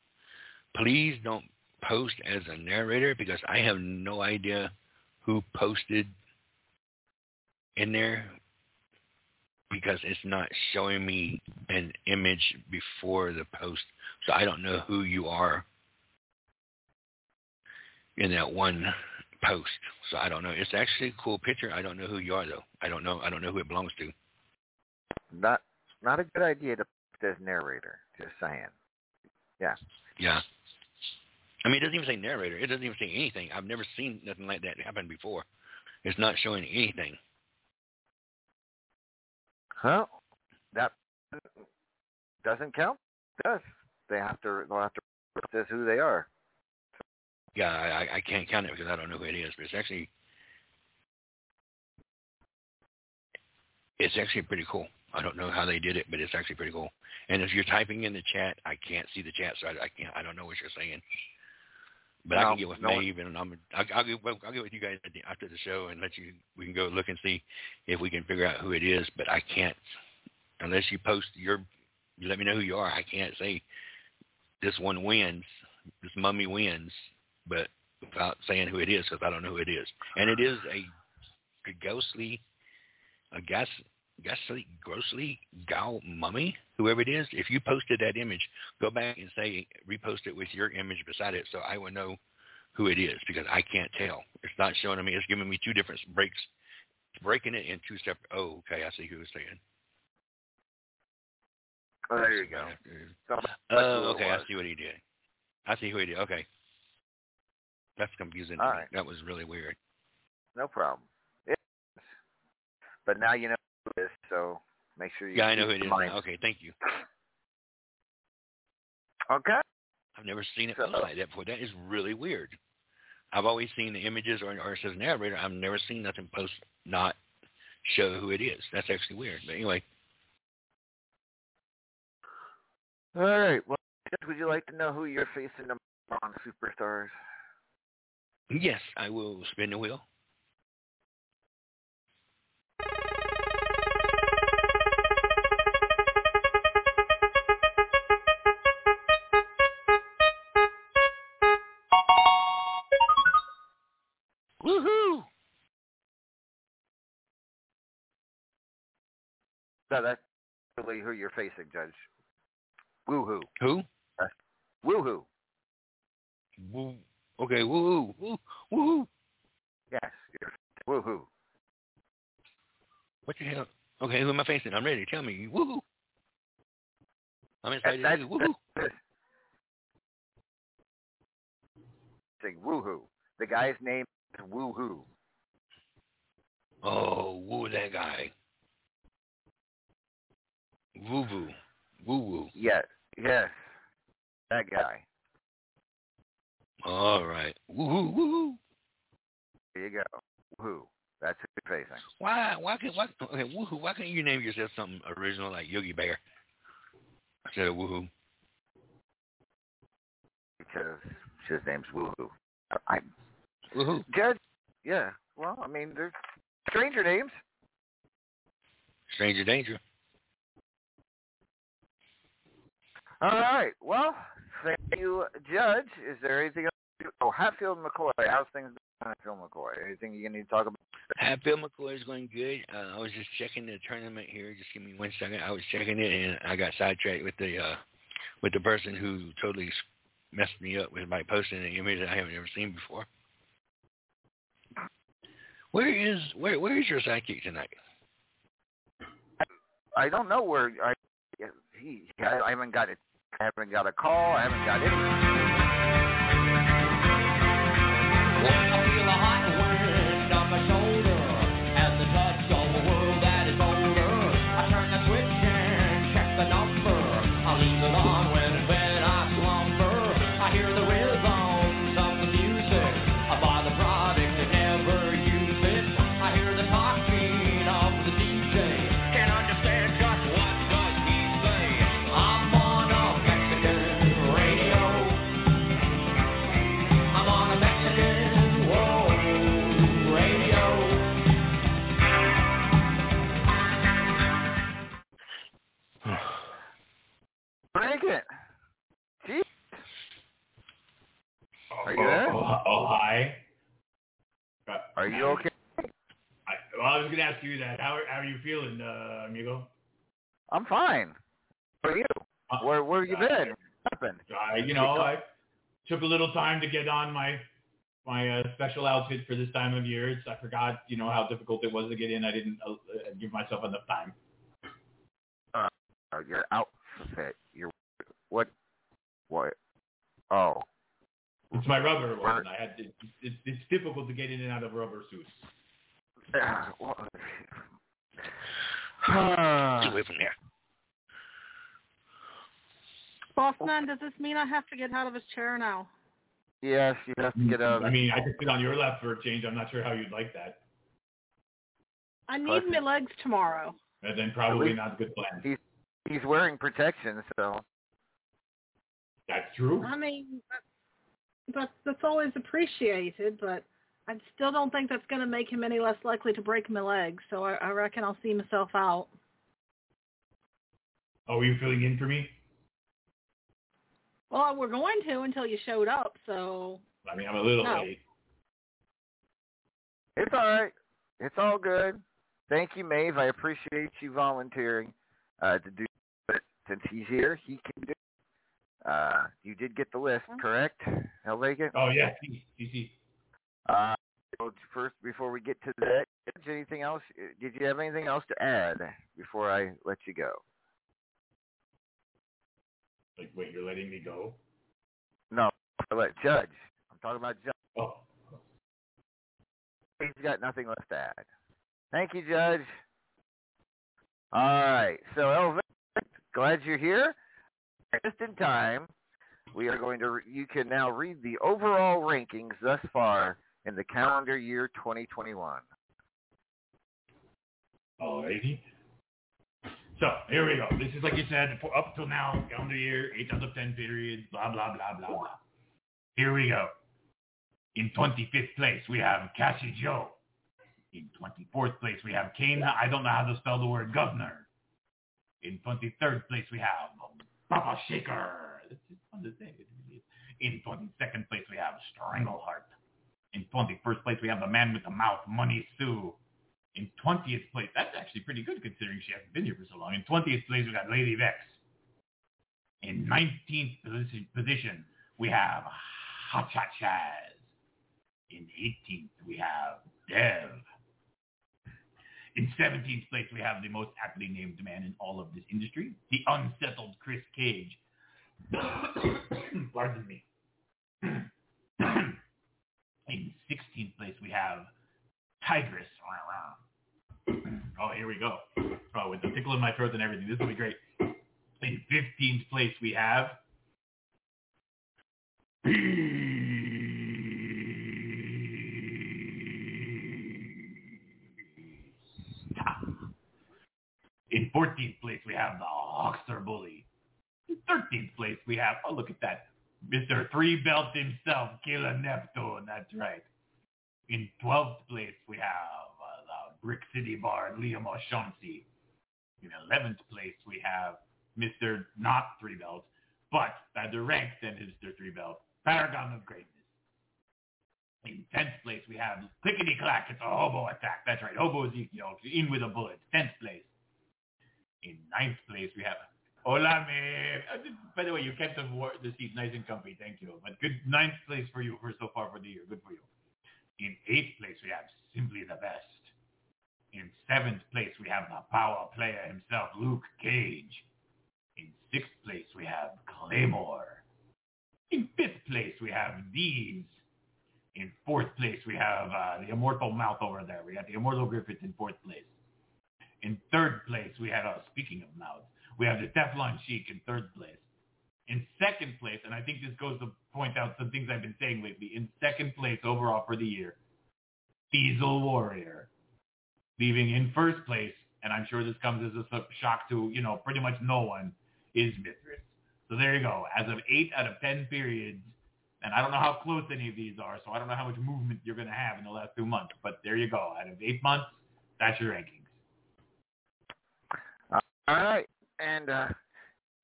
N: Please don't post as a narrator because I have no idea who posted in there because it's not showing me an image before the post. So I don't know who you are in that one post. So I don't know. It's actually a cool picture. I don't know who you are though. I don't know. I don't know who it belongs to.
B: not not a good idea to put as narrator. Just saying. Yeah.
N: Yeah. I mean, it doesn't even say narrator. It doesn't even say anything. I've never seen nothing like that happen before. It's not showing anything.
B: Huh? That doesn't count. Does. They have to. They'll have to. Says who they are.
N: Yeah, I, I- I can't count it because I don't know who it is. But it's actually, it's actually pretty cool. I don't know how they did it, but it's actually pretty cool. And if you're typing in the chat, I can't see the chat, so I, I can't. I don't know what you're saying. But I can get with
B: no
N: Maeve, and I'm. I'll, I'll get. well, I'll get with you guys at the, after the show and let you. We can go look and see if we can figure out who it is. But I can't unless you post your. You let me know who you are. I can't say this one wins. This mummy wins, but without saying who it is because I don't know who it is. And it is a, a ghostly, a gas, ghastly, grossly gal mummy, whoever it is. If you posted that image, go back and say repost it with your image beside it, so I will know who it is because I can't tell. It's not showing me. It's giving me two different breaks, it's breaking it in two separate. Oh, okay, I see who it's saying.
B: Oh, there you go.
N: Oh,
B: it
N: okay, I see what he did. I see who he did. Okay. That's confusing.
B: All right.
N: That was really weird.
B: No problem. But now you know who it is, so make sure you.
N: Yeah, I know who it is. now. Okay, thank you.
B: Okay.
N: I've never seen it
B: So-
N: like that before. That is really weird. I've always seen the images or, or it says narrator. I've never seen nothing post not show who it is. That's actually weird. But anyway,
B: All right. Well, would you like to know who you're facing on Superstars?
N: yes, I will spin the wheel.
B: No, that's really who you're facing, Judge. Woohoo.
N: Who?
B: Woohoo.
N: Woo. Okay, woohoo. Woo. Woohoo.
B: Yes. You're, woohoo.
N: What the hell? Okay, who am I facing? I'm ready. Tell me. Woohoo. I'm excited.
B: That-
N: Woohoo.
B: that- Saying woohoo. The guy's name is Woohoo.
N: Oh, woo that guy. Woo woo. Woo woo.
B: Yes. Yes. That guy.
N: All right. Woo woo woo.
B: There you go. Woo. That's who you're facing.
N: Why? Why can? Why? Okay, woohoo. Why can't you name yourself something original like Yogi Bear instead of woohoo?
B: Because his name's Woohoo. I
N: Woohoo.
B: Judge. Yeah. Well, I mean, there's stranger names.
N: Stranger danger.
B: All right. Well, thank you, Judge. Is there anything else? Oh, Hatfield McCoy. How's things been, Hatfield McCoy? Anything you need to talk about?
N: Hatfield McCoy is going good. Uh, I was just checking the tournament here. Just give me one second. I was checking it and I got sidetracked with the uh, with the person who totally messed me up with my posting an image that I haven't ever seen before. Where is where where is your sidekick tonight?
B: I don't know where I. He, I, I haven't got it. I haven't got a call. I haven't got anything. Break it. Gee. Are you
O: oh,
B: there?
O: Oh, oh, hi.
B: Are you okay?
O: I, well, I was going to ask you that. How, how are you feeling, uh, amigo?
B: I'm fine. How are you? Where where you been? What happened?
O: I, you know, I took a little time to get on my my uh, special outfit for this time of year. It's, I forgot, you know, how difficult it was to get in. I didn't uh, uh, give myself enough time.
B: Uh, your outfit. Your what? What? Oh.
O: It's my rubber one. I had to, it's, it's difficult to get in and out of rubber suits.
B: Uh, well,
N: Get away from there.
G: Bossman, does this mean I have to get out of his chair now?
B: yes, you have to get out.
O: I mean, I could sit on your lap for a change. I'm not sure how you'd like that.
G: I need my legs tomorrow.
O: And then probably
B: least-
O: not a good plan.
B: He's he's wearing protection, so
O: That's true.
G: I mean, that, that's that's always appreciated, but I still don't think that's going to make him any less likely to break my legs. So I, I reckon I'll see myself out.
O: Oh, were you filling in for me?
G: Well, we're going to until you showed up. So
O: I mean, I'm a little
G: No.
O: late.
B: it's all right. It's all good. Thank you, Maeve. I appreciate you volunteering uh, to do it. Since he's here, he can do. It. Uh, you did get the list, correct? Hellbacon?
O: Oh, yeah. See, see, see.
B: Uh, first, before we get to that, Judge, anything else? Did you have anything else to add before I let you go?
O: Like, wait, you're letting me go?
B: No, I let Judge. I'm talking about Judge.
O: Oh.
B: He's got nothing left to add. Thank you, Judge. All right, so Elvin, glad you're here. Just in mm-hmm. time, we are going to. You can now read the overall rankings thus far in the calendar year 2021.
O: Alrighty. So here we go. This is like you said, up till now, calendar year, eight out of ten period, blah blah blah blah blah. Here we go. In 25th place, we have Cassie Joe. In 24th place, we have Kane. I don't know how to spell the word governor. In 23rd place, we have Papa Shaker. It's just fun to say. In 22nd place, we have Strangleheart. In 21st place, we have the man with the mouth, Money Sue. In 20th place, that's actually pretty good considering she hasn't been here for so long. In 20th place, we got Lady Vex. In 19th position, we have Hot Shot Chaz. In 18th, we have Dev. In 17th place, we have the most aptly named man in all of this industry, the unsettled Chris Cage. (coughs) Pardon me. (coughs) In 16th place, we have Tigress. Oh, here we go. Oh, with the tickle in my throat and everything. This will be great. In 15th place, we have In 14th place, we have the Hawkster Bully. In 13th place, we have, oh, look at that, Mr. Three Belt himself, Killa Neptune. That's right. In 12th place, we have uh, the Brick City Bar, Liam O'Shaughnessy. In 11th place, we have Mr. Not Three Belt, but better ranked than Mr. Three Belt, Paragon of Greatness. In 10th place, we have Clickety Clack. It's a hobo attack. That's right. Hobo Ezekiel. In with a bullet. 10th place. In ninth place, we have Hola. Uh, By the way, you kept the, seat nice and comfy. Thank you. But good ninth place for you for so far for the year. Good for you. In eighth place, we have Simply the Best. In seventh place, we have the power player himself, Luke Cage. In sixth place, we have Claymore. In fifth place, we have Dees. In fourth place, we have uh, the immortal mouth over there. We got the immortal Griffith in fourth place. In third place, we had, uh, speaking of mouths, we have the Teflon Sheik in third place. In second place, and I think this goes to point out some things I've been saying lately, in second place overall for the year, Diesel Warrior. Leaving in first place, and I'm sure this comes as a shock to, you know, pretty much no one, is Mithras. So there you go. As of 8 out of 10 periods, and I don't know how close any of these are, so I don't know how much movement you're going to have in the last two months, but there you go. Out of eight months, that's your rankings.
B: All right, and uh,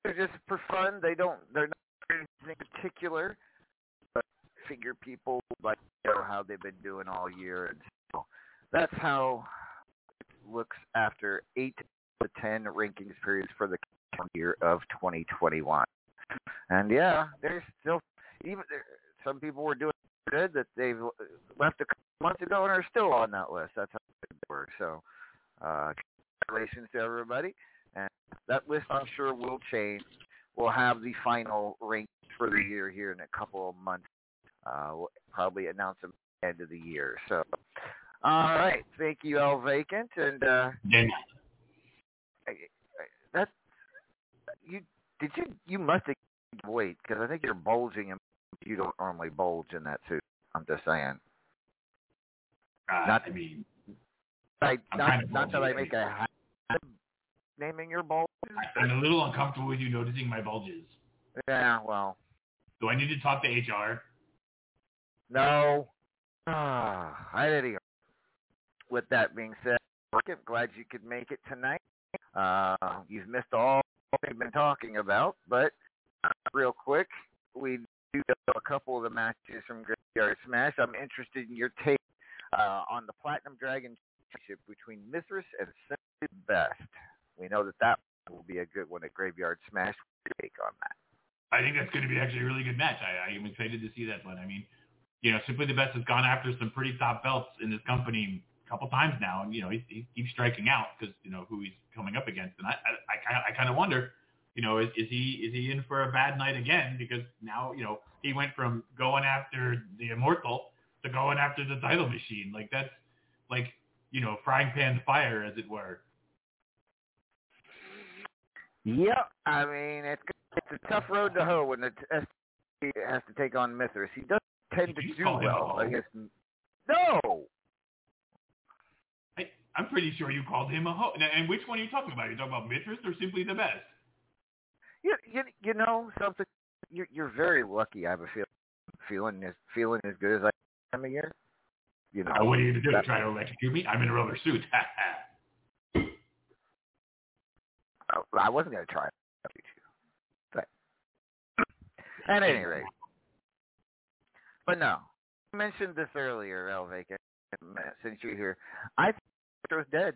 B: they're just for fun. They don't. They're not anything particular, but figure people like you know how they've been doing all year, and so that's how it looks after eight to ten rankings periods for the year of 2021. And yeah, there's still even some people were doing good that they've left a couple months ago and are still on that list. That's how they were. So, uh, congratulations to everybody. And that list, I'm sure, will change. We'll have the final rankings for the year here in a couple of months. Uh, we'll probably announce them at the end of the year. So, all right. Thank you, El Vacant. And uh, I- I- that you did you you must have weight because I think you're bulging and you don't normally bulge in that suit. I'm just saying.
O: Uh,
B: Not-
O: I mean,
B: I, not not that I make a habit naming your bulge.
O: I'm a little uncomfortable with you noticing my bulges.
B: Yeah, well,
O: Do I need to talk to HR?
B: no. Ah, I didn't. With that being said, I'm glad you could make it tonight. Uh, you've missed all we've been talking about, but uh, real quick, we do have a couple of the matches from Graveyard Smash. I'm interested in your take uh, on the Platinum Dragon Championship between Mithras and Simply Best. We know that that will be a good one at Graveyard Smash. Take on that?
O: I think that's going to be actually a really good match. I, I am excited to see that one. I mean, you know, Simply the Best has gone after some pretty top belts in this company a couple times now, and you know, he, he keeps striking out because you know who he's coming up against, and I I, I kind of wonder, you know, is, is he is he in for a bad night again? Because now you know he went from going after the Immortal to going after the title machine. Like that's like you know frying pan fire, as it were.
B: Yep. I mean, it's it's a tough road to hoe when the ST has to take on Mithras. He doesn't tend to do
O: call him a
B: well. I guess. No.
O: I, I'm pretty sure you called him a hoe. Now, And which one are you talking about? Are you talking about Mithras or simply the best?
B: You you, you know something. You're you're very lucky. I have a feel, feeling as feeling as good as I am a year. You know.
O: Uh, what are you going to do?
B: that-
O: Try to electrocute me? I'm in a rubber suit. (laughs)
B: I wasn't going to try. it, But at any rate, but no. I mentioned this earlier, Elvika, since you're here. I think Mithras dead.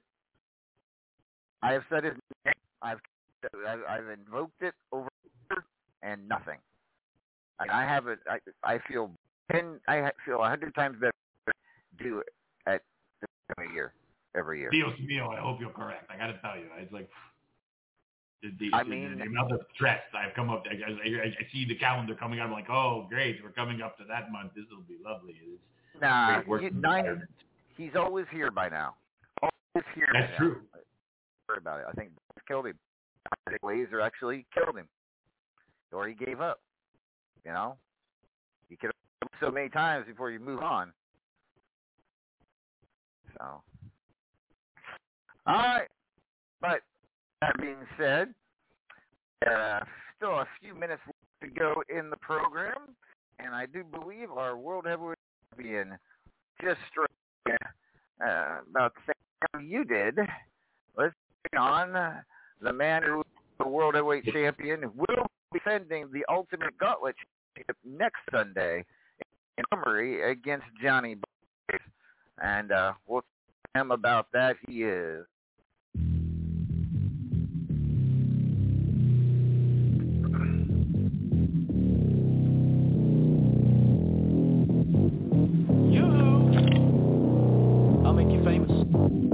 B: I have said his name. I've I've, invoked it over and nothing. And I have it. I I feel ten. I feel a hundred times better do it at this time of year every year.
O: Dios mío, I hope you're correct. I got to tell you, it's like the, the,
B: I mean-
O: the amount of stress I've come up. I, I, I see the calendar coming up. I'm like, oh, great, we're coming up to that month. This will be lovely. It's
B: Nah,
O: great working
B: you- nine, he's always here by now. Always here.
O: That's true.
B: Worry about it. I think killed him. I think Laser actually killed him, or he gave up. You know, you have so many times before you move on. So, all right, but that being said, uh, still a few minutes to go in the program, and I do believe our world heavyweight champion just struck uh, about the same time you did. Let's bring on the man who is the world heavyweight champion will be defending the Ultimate Gauntlet Championship next Sunday in Montgomery against Johnny Blaze. And uh, we'll tell him about that. He is
P: famous.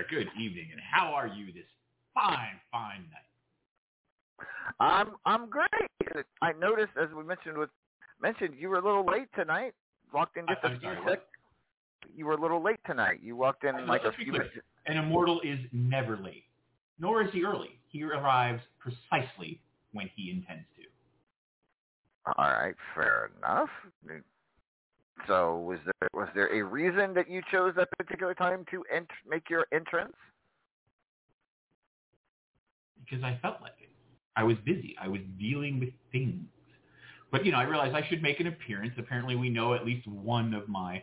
O: Sir. Good evening. And how are you this fine, fine night?
B: I'm I'm great. I noticed, as we mentioned with mentioned, you were a little late tonight. Walked in just
O: I-
B: a few
O: sorry,
B: sec.
O: what?
B: You were a little late tonight. You walked in like a few minutes.
O: An immortal is never late, nor is he early. He arrives precisely when he intends to.
B: All right, fair enough. So, was there was there a reason that you chose that particular time to ent- make your entrance?
O: because I felt like it. I was busy. I was dealing with things. But you know, I realized I should make an appearance. Apparently, we know at least one of my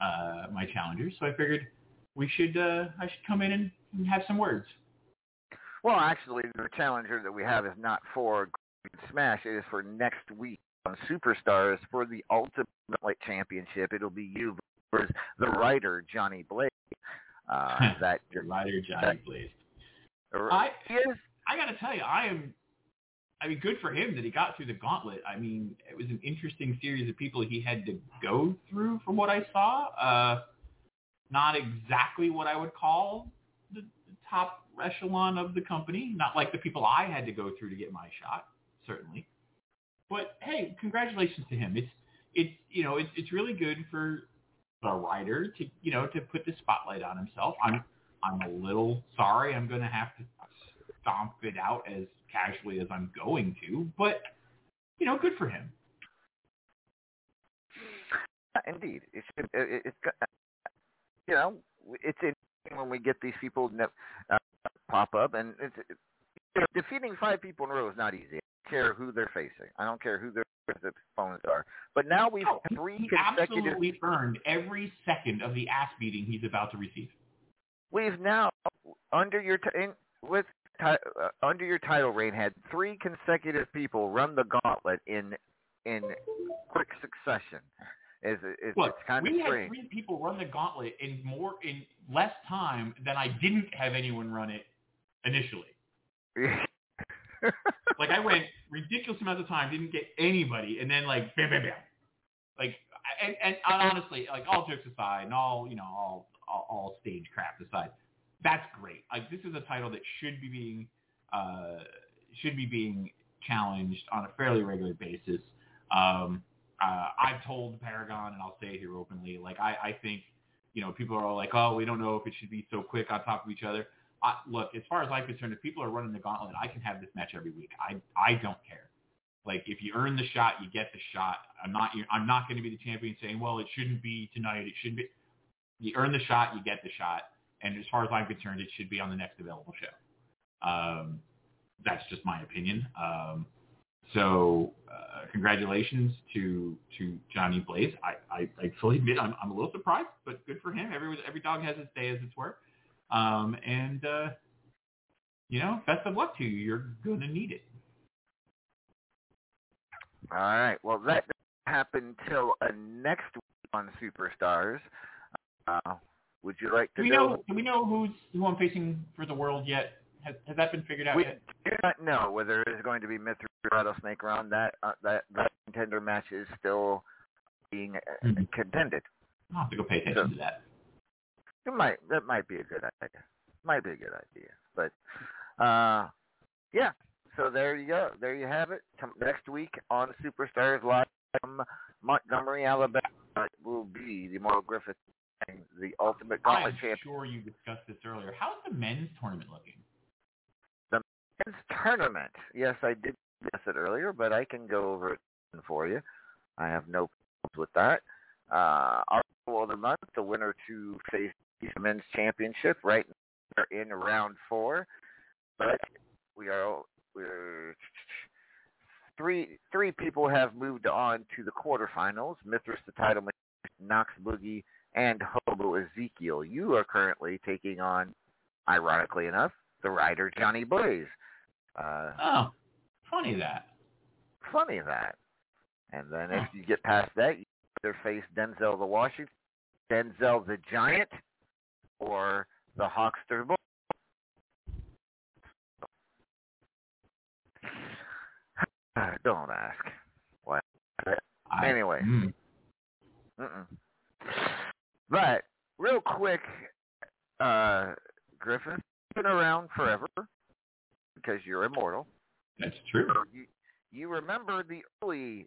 O: uh, my challengers, so I figured we should uh, I should come in and, and have some words.
B: Well, actually, the challenger that we have is not for Smash. It is for next week Superstars for the Ultimate Light Championship. It'll be you versus the rider Johnny Blake. Uh, (laughs) that
O: the rider Johnny
B: that-
O: Blaze. I
B: is.
O: I got to tell you, I am. I mean, good for him that he got through the gauntlet. I mean, it was an interesting series of people he had to go through, from what I saw. Uh, not exactly what I would call the, the top echelon of the company. Not like the people I had to go through to get my shot, certainly. But hey, congratulations to him. It's it's you know it's it's really good for the rider to you know to put the spotlight on himself. I'm I'm a little sorry. I'm going to have to stomp it out as casually as I'm going to, but you know, good for him.
B: Indeed, it's it, it's you know it's interesting when we get these people uh, pop up, and it's it, defeating five people in a row is not easy. Care who they're facing. I don't care who their opponents are. But now we've three
O: He
B: consecutive.
O: absolutely earned every second of the ass beating he's about to receive.
B: We've now under your t- in, with ti- uh, under your title reign had three consecutive people run the gauntlet in in quick succession. Is is
O: Look,
B: it's kind
O: we
B: of
O: had
B: strange.
O: three people run the gauntlet in more in less time than I didn't have anyone run it initially. (laughs) (laughs) like I went ridiculous amount of time, didn't get anybody, and then like bam, bam, bam. Like and, and honestly, like all jokes aside, and all you know, all, all all stage crap aside, that's great. Like this is a title that should be being uh, should be being challenged on a fairly regular basis. Um, uh, I've told Paragon, and I'll say it here openly, like I, I think, you know, people are all like, oh, we don't know if it should be so quick on top of each other. I, look, as far as I'm concerned, if people are running the gauntlet, I can have this match every week. I, I don't care. Like if you earn the shot, you get the shot. I'm not, I'm not going to be the champion saying, well, it shouldn't be tonight. It shouldn't be. you earn the shot, you get the shot, and as far as I'm concerned, it should be on the next available show. Um, that's just my opinion. Um, so uh, congratulations to to Johnny Blaze. I, I, I fully admit I'm, I'm a little surprised, but good for him. Every every dog has its day, as it's were. Um, and uh, you know, best of luck to you. You're gonna need it.
B: All right. Well, that doesn't happen till uh, next week on Superstars. Uh, would you like to
O: Do we
B: know?
O: Do we know who's who I'm facing for the world yet? Has has that been figured out
B: We
O: yet?
B: do not know whether it is going to be Mithra Rattlesnake Round. That uh, that that contender match is still being uh,
O: Mm-hmm.
B: contended.
O: I'll have to go pay attention
B: So-
O: to that.
B: It might that might be a good idea. Might be a good idea. But uh yeah. So there you go. There you have it. Tom- Next week on Superstars Live from Montgomery, Alabama it will be the Mortal Griffith and the Ultimate Gauntlet
O: I'm
B: Champion.
O: sure you discussed this earlier. How's the men's tournament looking?
B: The men's tournament. Yes, I did discuss it earlier, but I can go over it for you. I have no problems with that. Uh, our the month, the winner to face men's championship, right now we're in round four, but we are we're three three people have moved on to the quarterfinals. Mithras, the title, Knox Boogie, and Hobo Ezekiel. You are currently taking on, ironically enough, the rider Johnny Blaze. Uh,
O: Oh, funny that.
B: funny that. And then if you get past that, you either face Denzel the Washington, Denzel the Giant, or the Hawkster Bull. (sighs) Don't ask. What? Anyway.
O: mm.
B: Mm-mm. But real quick, uh, you've been around forever because you're immortal.
O: That's true.
B: You, you remember the early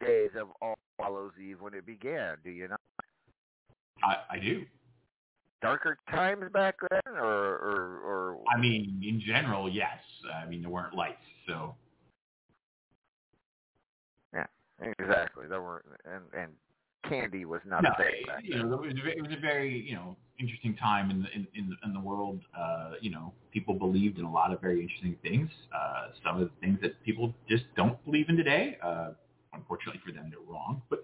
B: days of All Hallows Eve when it began, do you not?
O: I, I do.
B: Darker times back then, or or, or
O: I mean, in general, yes. I mean, there weren't lights, so
B: yeah, exactly. There were and and candy was not
O: no,
B: a thing back
O: you know, it was, a, it was a very you know interesting time in the in in, the- in the world. Uh, you know, people believed in a lot of very interesting things. Uh, some of the things that people just don't believe in today. Uh, unfortunately for them, they're wrong. But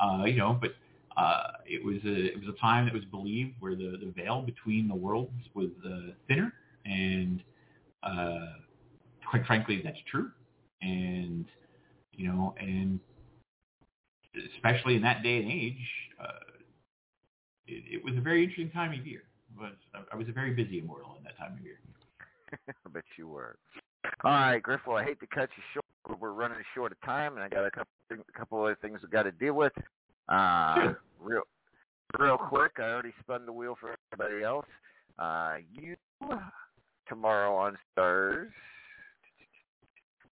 O: uh, you know, but uh, it was a it was a time that was believed where the the veil between the worlds was uh, thinner, and uh, quite frankly, that's true. And you know, and especially in that day and age, uh, it, it was a very interesting time of year. Was I was a very busy immortal in that time of year. (laughs)
B: I bet you were. All right, Griff. Well, I hate to cut you short. but We're running short of time, and I got a couple a couple other things we got to deal with. Uh, real real quick. I already spun the wheel for everybody else. Uh, you tomorrow on Stars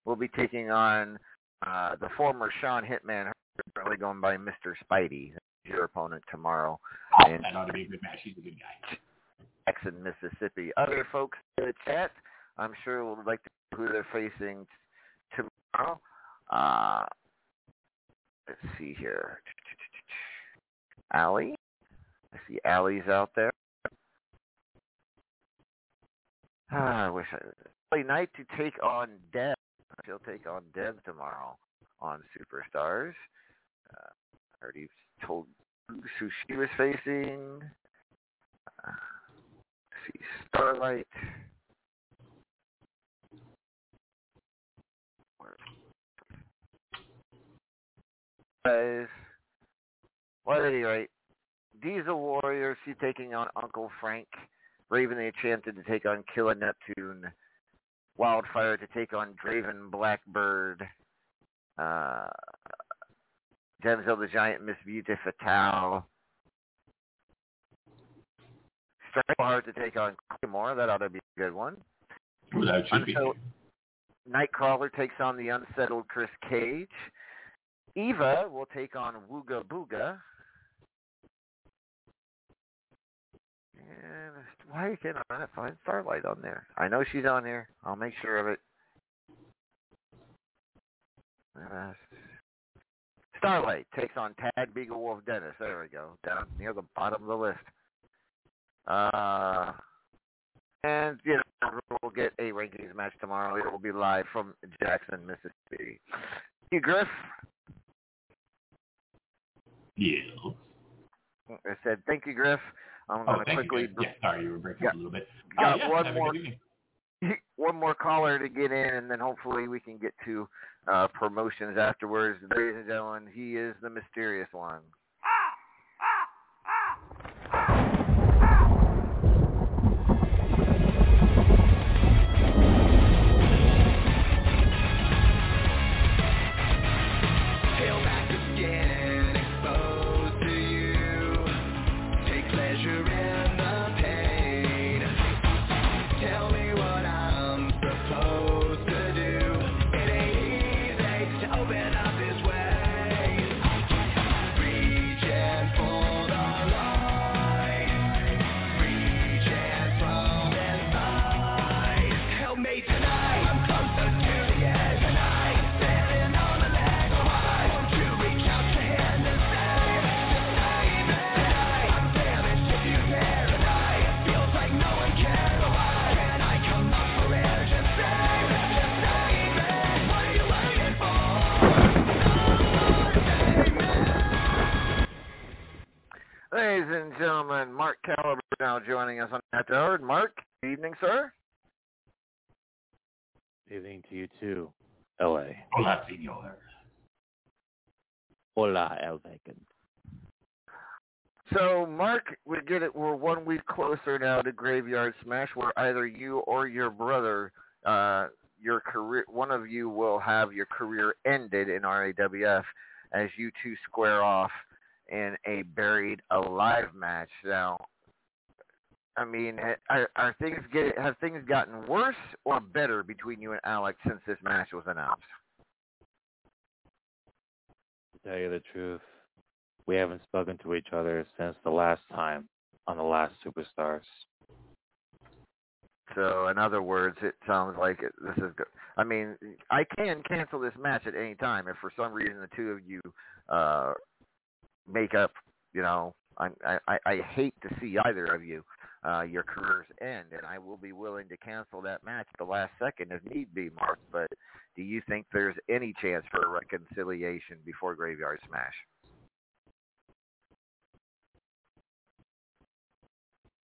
B: will be taking on uh, the former Sean Hitman, currently going by Mr. Spidey. Your opponent tomorrow. in
O: That ought to be a good match. He's a good guy.
B: Jackson, Mississippi. Other folks in the chat, I'm sure would like to know who they're facing tomorrow. Uh, let's see here. Allie. I see Allie's out there. Ah, I wish I Allie Knight to take on Deb. She'll take on Deb tomorrow on Superstars. Uh, I already told who she was facing. Uh, see Starlight. Guys, well, at any rate, Diesel Warrior, she's taking on Uncle Frank. Raven the Enchanted to take on Killa Neptune. Wildfire to take on Draven Blackbird. Uh, Denzel the Giant, Miss Beauty Fatale. Strangleheart to take on Claymore. That ought to be a good one.
O: Ooh, that should be.
B: Nightcrawler takes on the unsettled Chris Cage. Eva will take on Wooga Booga. And why can't I not find Starlight on there? I know she's on here. I'll make sure of it. Uh, Starlight takes on Tad Beagle Wolf Dennis. There we go, down near the bottom of the list. Uh, and you know we'll get a rankings match tomorrow. It will be live from Jackson, Mississippi. You Griff.
O: Yeah.
B: I said thank you, Griff. I'm
O: Oh,
B: going to
O: thank you,
B: quickly.
O: Yeah, sorry, you were breaking
B: Yeah.
O: up a little bit.
B: Got
O: Oh, yeah,
B: one more. (laughs) one more caller to get in, and then hopefully we can get to uh, promotions afterwards. Ladies and gentlemen, he is the mysterious one. Ladies and gentlemen, Mark Caliber now joining us on that hour. Mark, good evening, sir.
Q: Evening to you too, L.A.
O: Hola, senor.
Q: Hola, El Vacant.
B: So, Mark, we get it. We're one week closer now to Graveyard Smash, where either you or your brother, uh, your career, one of you will have your career ended in RAWF as you two square off in a buried alive match. Now, I mean, are, are things get have things gotten worse or better between you and Alex since this match was announced?
Q: To tell you the truth, we haven't spoken to each other since the last time on the last Superstars.
B: So, in other words, it sounds like it, this is good. I mean, I can cancel this match at any time if for some reason the two of you uh, make up. You know, I, I I hate to see either of you uh, your careers end, and I will be willing to cancel that match at the last second if need be, Mark. But do you think there's any chance for a reconciliation before Graveyard Smash?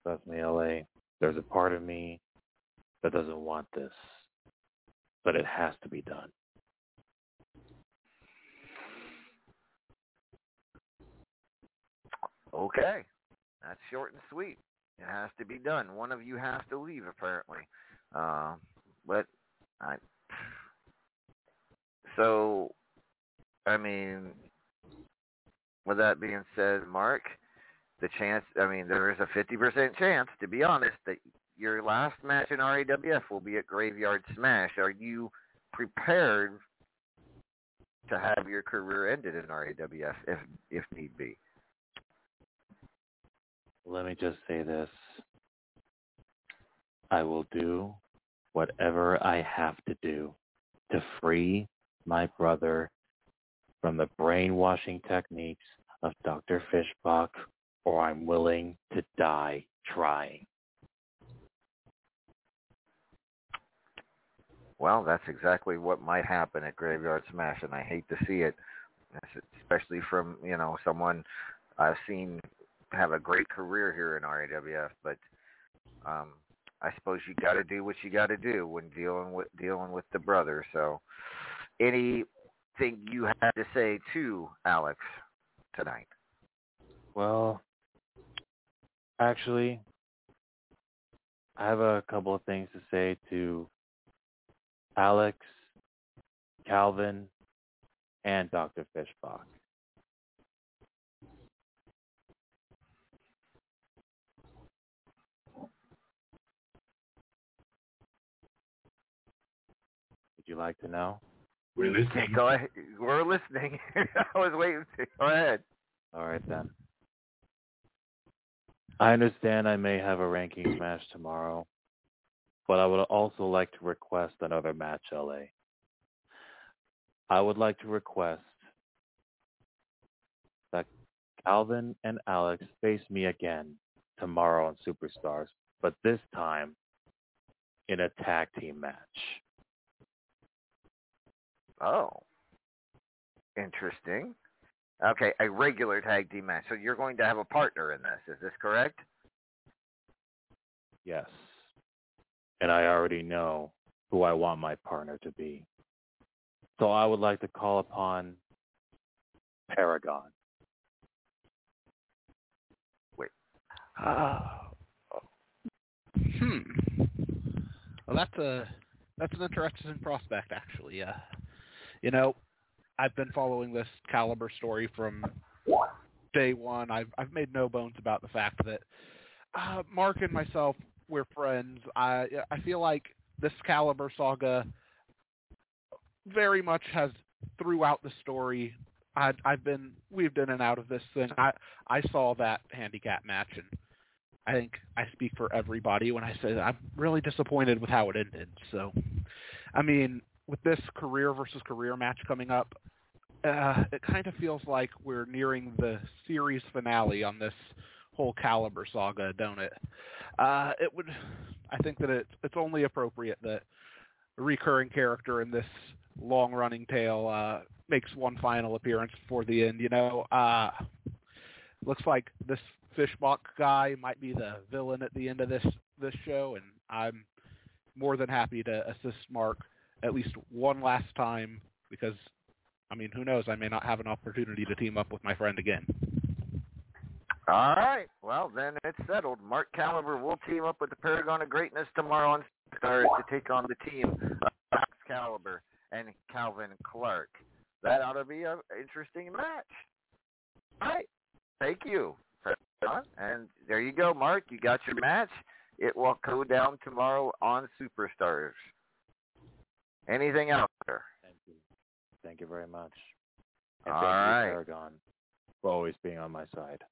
Q: Trust me, LA. There's a part of me that doesn't want this, but it has to be done.
B: Okay, that's short and sweet. It has to be done. One of you has to leave, apparently. Uh, but I. So, I mean, with that being said, Mark, the chance. I mean, there is a fifty percent chance, to be honest, that your last match in RAWF will be at Graveyard Smash. Are you prepared to have your career ended in RAWF if if need be?
Q: Let me just say this. I will do whatever I have to do to free my brother from the brainwashing techniques of Dr. Fishbach, or I'm willing to die trying.
B: Well, that's exactly what might happen at Graveyard Smash, and I hate to see it, especially from you know someone I've seen have a great career here in RAWF. But um, I suppose you got to do what you got to do when dealing with dealing with the brother. So, anything you had to say to Alex tonight?
Q: Well, actually, I have a couple of things to say to Alex, Calvin, and Dr. Fishbach. Would you like to know?
O: We're listening.
B: Go ahead. We're listening. (laughs) I was waiting. To, go ahead.
Q: All right then. I understand I may have a rankings match tomorrow, but I would also like to request another match, LA. I would like to request that Calvin and Alex face me again tomorrow on Superstars, but this time in a tag team match.
B: Oh, interesting. Okay, a regular tag team match. So you're going to have a partner in this. Is this correct?
Q: Yes. And I already know who I want my partner to be. So I would like to call upon Paragon.
B: Wait.
D: Uh, hmm. Well, that's a that's an interesting prospect, actually. Uh, you know, I've been following this Caliber story from day one. I've I've made no bones about the fact that uh, Mark and myself we're friends. I I feel like this Caliber saga very much has throughout the story. I, I've been weaved in and out of this thing. I I saw that handicap match, and I think I speak for everybody when I say that I'm really disappointed with how it ended. So, I mean, with this career versus career match coming up, uh, it kind of feels like we're nearing the series finale on this whole Caliber saga, don't it? Uh, it would, I think that it, it's only appropriate that a recurring character in this long-running tale uh, makes one final appearance before the end. You know, uh, looks like this Fishbach guy might be the villain at the end of this this show, and I'm more than happy to assist Mark at least one last time because, I mean, who knows? I may not have an opportunity to team up with my friend again.
B: All right. Well, then it's settled. Mark Caliber will team up with the Paragon of Greatness tomorrow on Stars to take on the team of Max Caliber and Calvin Clark. That ought to be an interesting match. All right. Thank you. And there you go, Mark. You got your match. It will go down tomorrow on Superstars. Anything else there?
Q: Thank you. Thank you very much. And
B: All
Q: thank
B: right.
Q: you, Paragon, for always being on my side.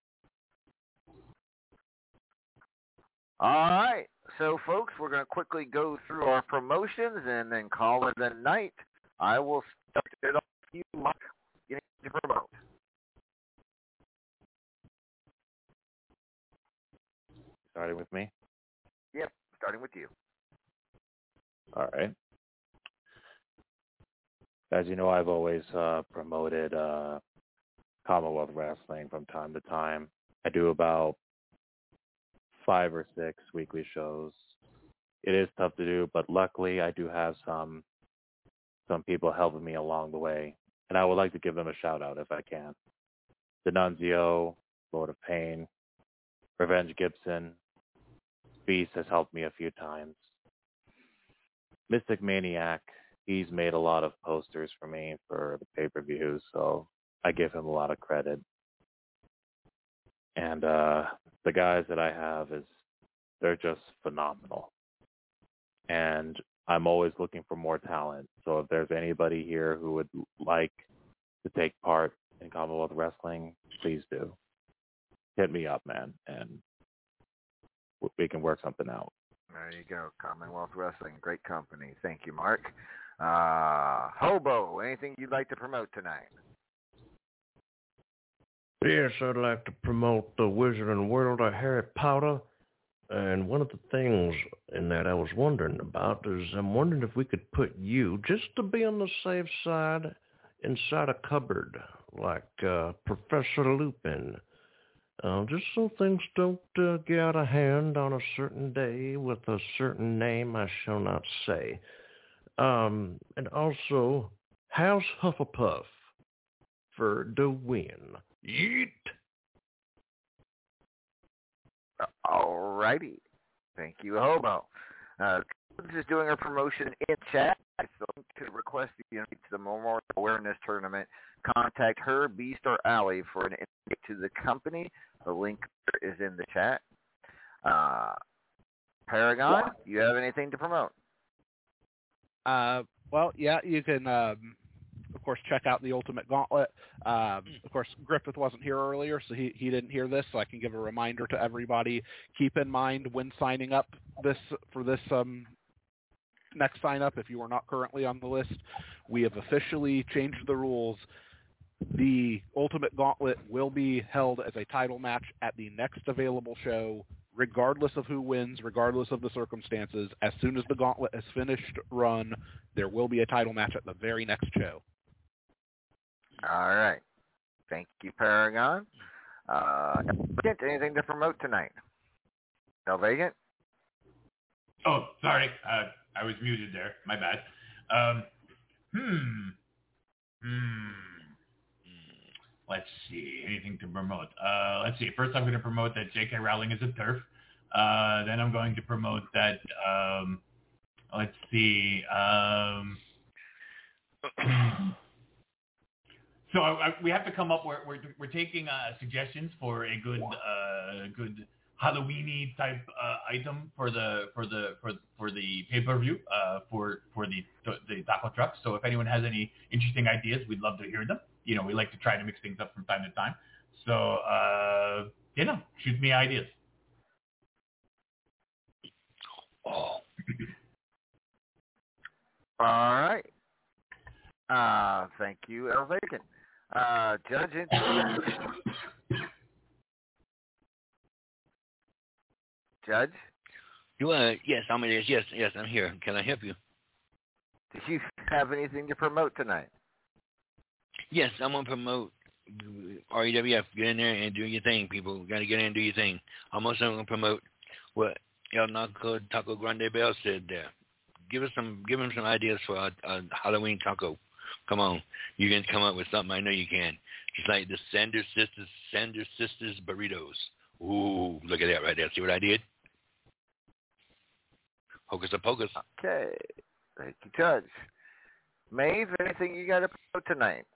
B: All right. So, folks, we're going to quickly go through our promotions and then call it a night. I will start it off with you, Mike. You need to promote.
Q: Starting with me.
B: Yep, starting with you.
Q: All right. As you know, I've always uh, promoted uh, Commonwealth Wrestling from time to time. I do about five or six weekly shows. It is tough to do, but luckily I do have some some people helping me along the way, and I would like to give them a shout out if I can. Denunzio, Lord of Pain, Revenge Gibson, Beast has helped me a few times. Mystic Maniac, he's made a lot of posters for me for the pay-per-views, so I give him a lot of credit. And uh the guys that I have is they're just phenomenal. And I'm always looking for more talent. So if there's anybody here who would like to take part in Commonwealth Wrestling, please do. Hit me up, man, and we can work something out.
B: There you go. Commonwealth Wrestling. Great company. Thank you, Mark. Uh, Hobo, anything you'd like to promote tonight?
J: Yes, I'd like to promote the Wizarding World of Harry Potter. And one of the things in that I was wondering about is I'm wondering if we could put you, just to be on the safe side, inside a cupboard like uh, Professor Lupin. Uh, just so things don't uh, get out of hand on a certain day with a certain name I shall not say. Um, and also, House Hufflepuff for the win. Yeet!
B: All righty. Thank you, Hobo. Uh, Constance is doing her promotion in chat. So to request the you to the Memorial Awareness Tournament, contact her, Beast, or Allie for an invite to the company. The link is in the chat. Uh, Paragon, do you have anything to promote?
D: Uh, well, yeah, you can, um, of course, check out the Ultimate Gauntlet. Um, of course, Griffith wasn't here earlier, so he, he didn't hear this, so I can give a reminder to everybody. Keep in mind when signing up this for this um, next sign up, if you are not currently on the list, we have officially changed the rules. The Ultimate Gauntlet will be held as a title match at the next available show, regardless of who wins, regardless of the circumstances. As soon as the Gauntlet is finished run, there will be a title match at the very next show.
B: All right. Thank you, Paragon. Uh, anything to promote tonight? No vacant?
O: Oh, sorry. Uh, I was muted there. My bad. Um, hmm. Hmm. Let's see. Anything to promote? Uh, let's see. First, I'm going to promote that J.K. Rowling is a TERF. Uh, then I'm going to promote that. Um, let's see. Um, (clears throat) so I, I, we have to come up. We're we're, we're taking uh, suggestions for a good uh, good Halloweeny type uh, item for the for the for for the pay per view uh, for for the the taco truck. So if anyone has any interesting ideas, we'd love to hear them. You know, we like to try to mix things up from time to time. So uh, you know, shoot me ideas.
N: Oh.
B: All right. Uh, thank you, El Vacant. Uh, Judge, anything- Judge,
N: You uh, yes, I'm yes, yes, yes, I'm here. Can I help you?
B: do you have anything to promote tonight?
N: Yes, I'm gonna promote RAWF. Get in there and do your thing, people. Got to get in and do your thing. I'm also gonna promote what El Naco Taco Grande Bell said there. Give us some, give him some ideas for a, a Halloween taco. Come on, you can come up with something. I know you can. Just like the Sanders Sisters, Sanders Sisters burritos. Ooh, look at that right there. See what I did? Hocus pocus.
B: Okay. Thank you, Judge. Maeve, anything you got to promote tonight?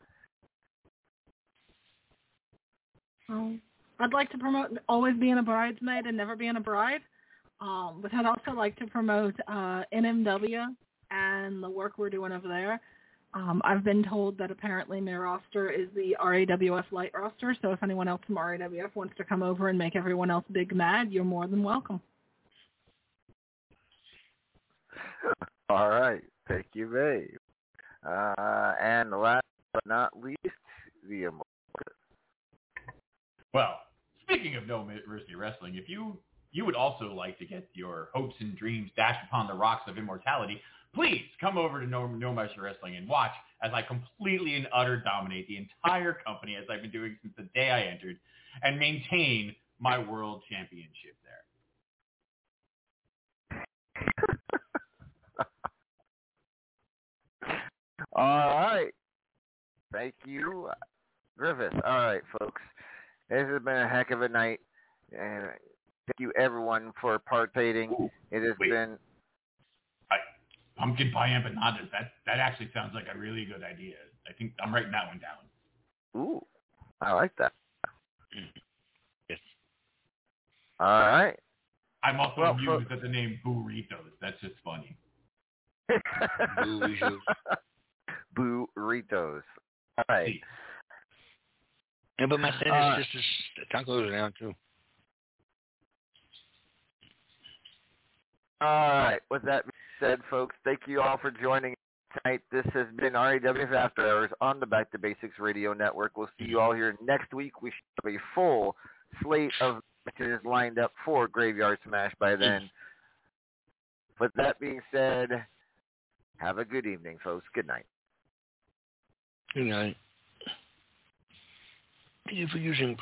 G: I'd like to promote always being a bridesmaid and never being a bride. Um, but I'd also like to promote uh, NMW and the work we're doing over there. Um, I've been told that apparently their roster is the RAWF light roster, so if anyone else from RAWF wants to come over and make everyone else big mad, you're more than welcome.
B: All right. Thank you, Maeve. Uh, and last but not least, the.
O: Well, speaking of No Mercy Wrestling, if you you would also like to get your hopes and dreams dashed upon the rocks of immortality, please come over to No, no Mercy Wrestling and watch as I completely and utter dominate the entire company as I've been doing since the day I entered and maintain my world championship there. (laughs)
B: All right. Thank you, Griffith. All right, folks. This has been a heck of a night. And thank you, everyone, for participating. It has
O: Wait.
B: been.
O: Pumpkin pie empanadas. That that actually sounds like a really good idea. I think I'm writing that one down.
B: Ooh, I like that. Mm.
N: Yes.
B: All right.
O: I'm also
B: Well,
O: amused at the name burritos. That's just funny.
N: Burritos. (laughs)
B: Burritos. All right.
N: Yeah, but my Sanders
B: Uh,
N: sisters tacos are down too.
B: All right. With that being said, folks, thank you all for joining tonight. This has been RAWF After Hours on the Back to Basics Radio Network. We'll see you all here next week. We should have a full slate of matches lined up for Graveyard Smash by then. With that being said, have a good evening, folks. Good night.
N: Good night. Thank you for using.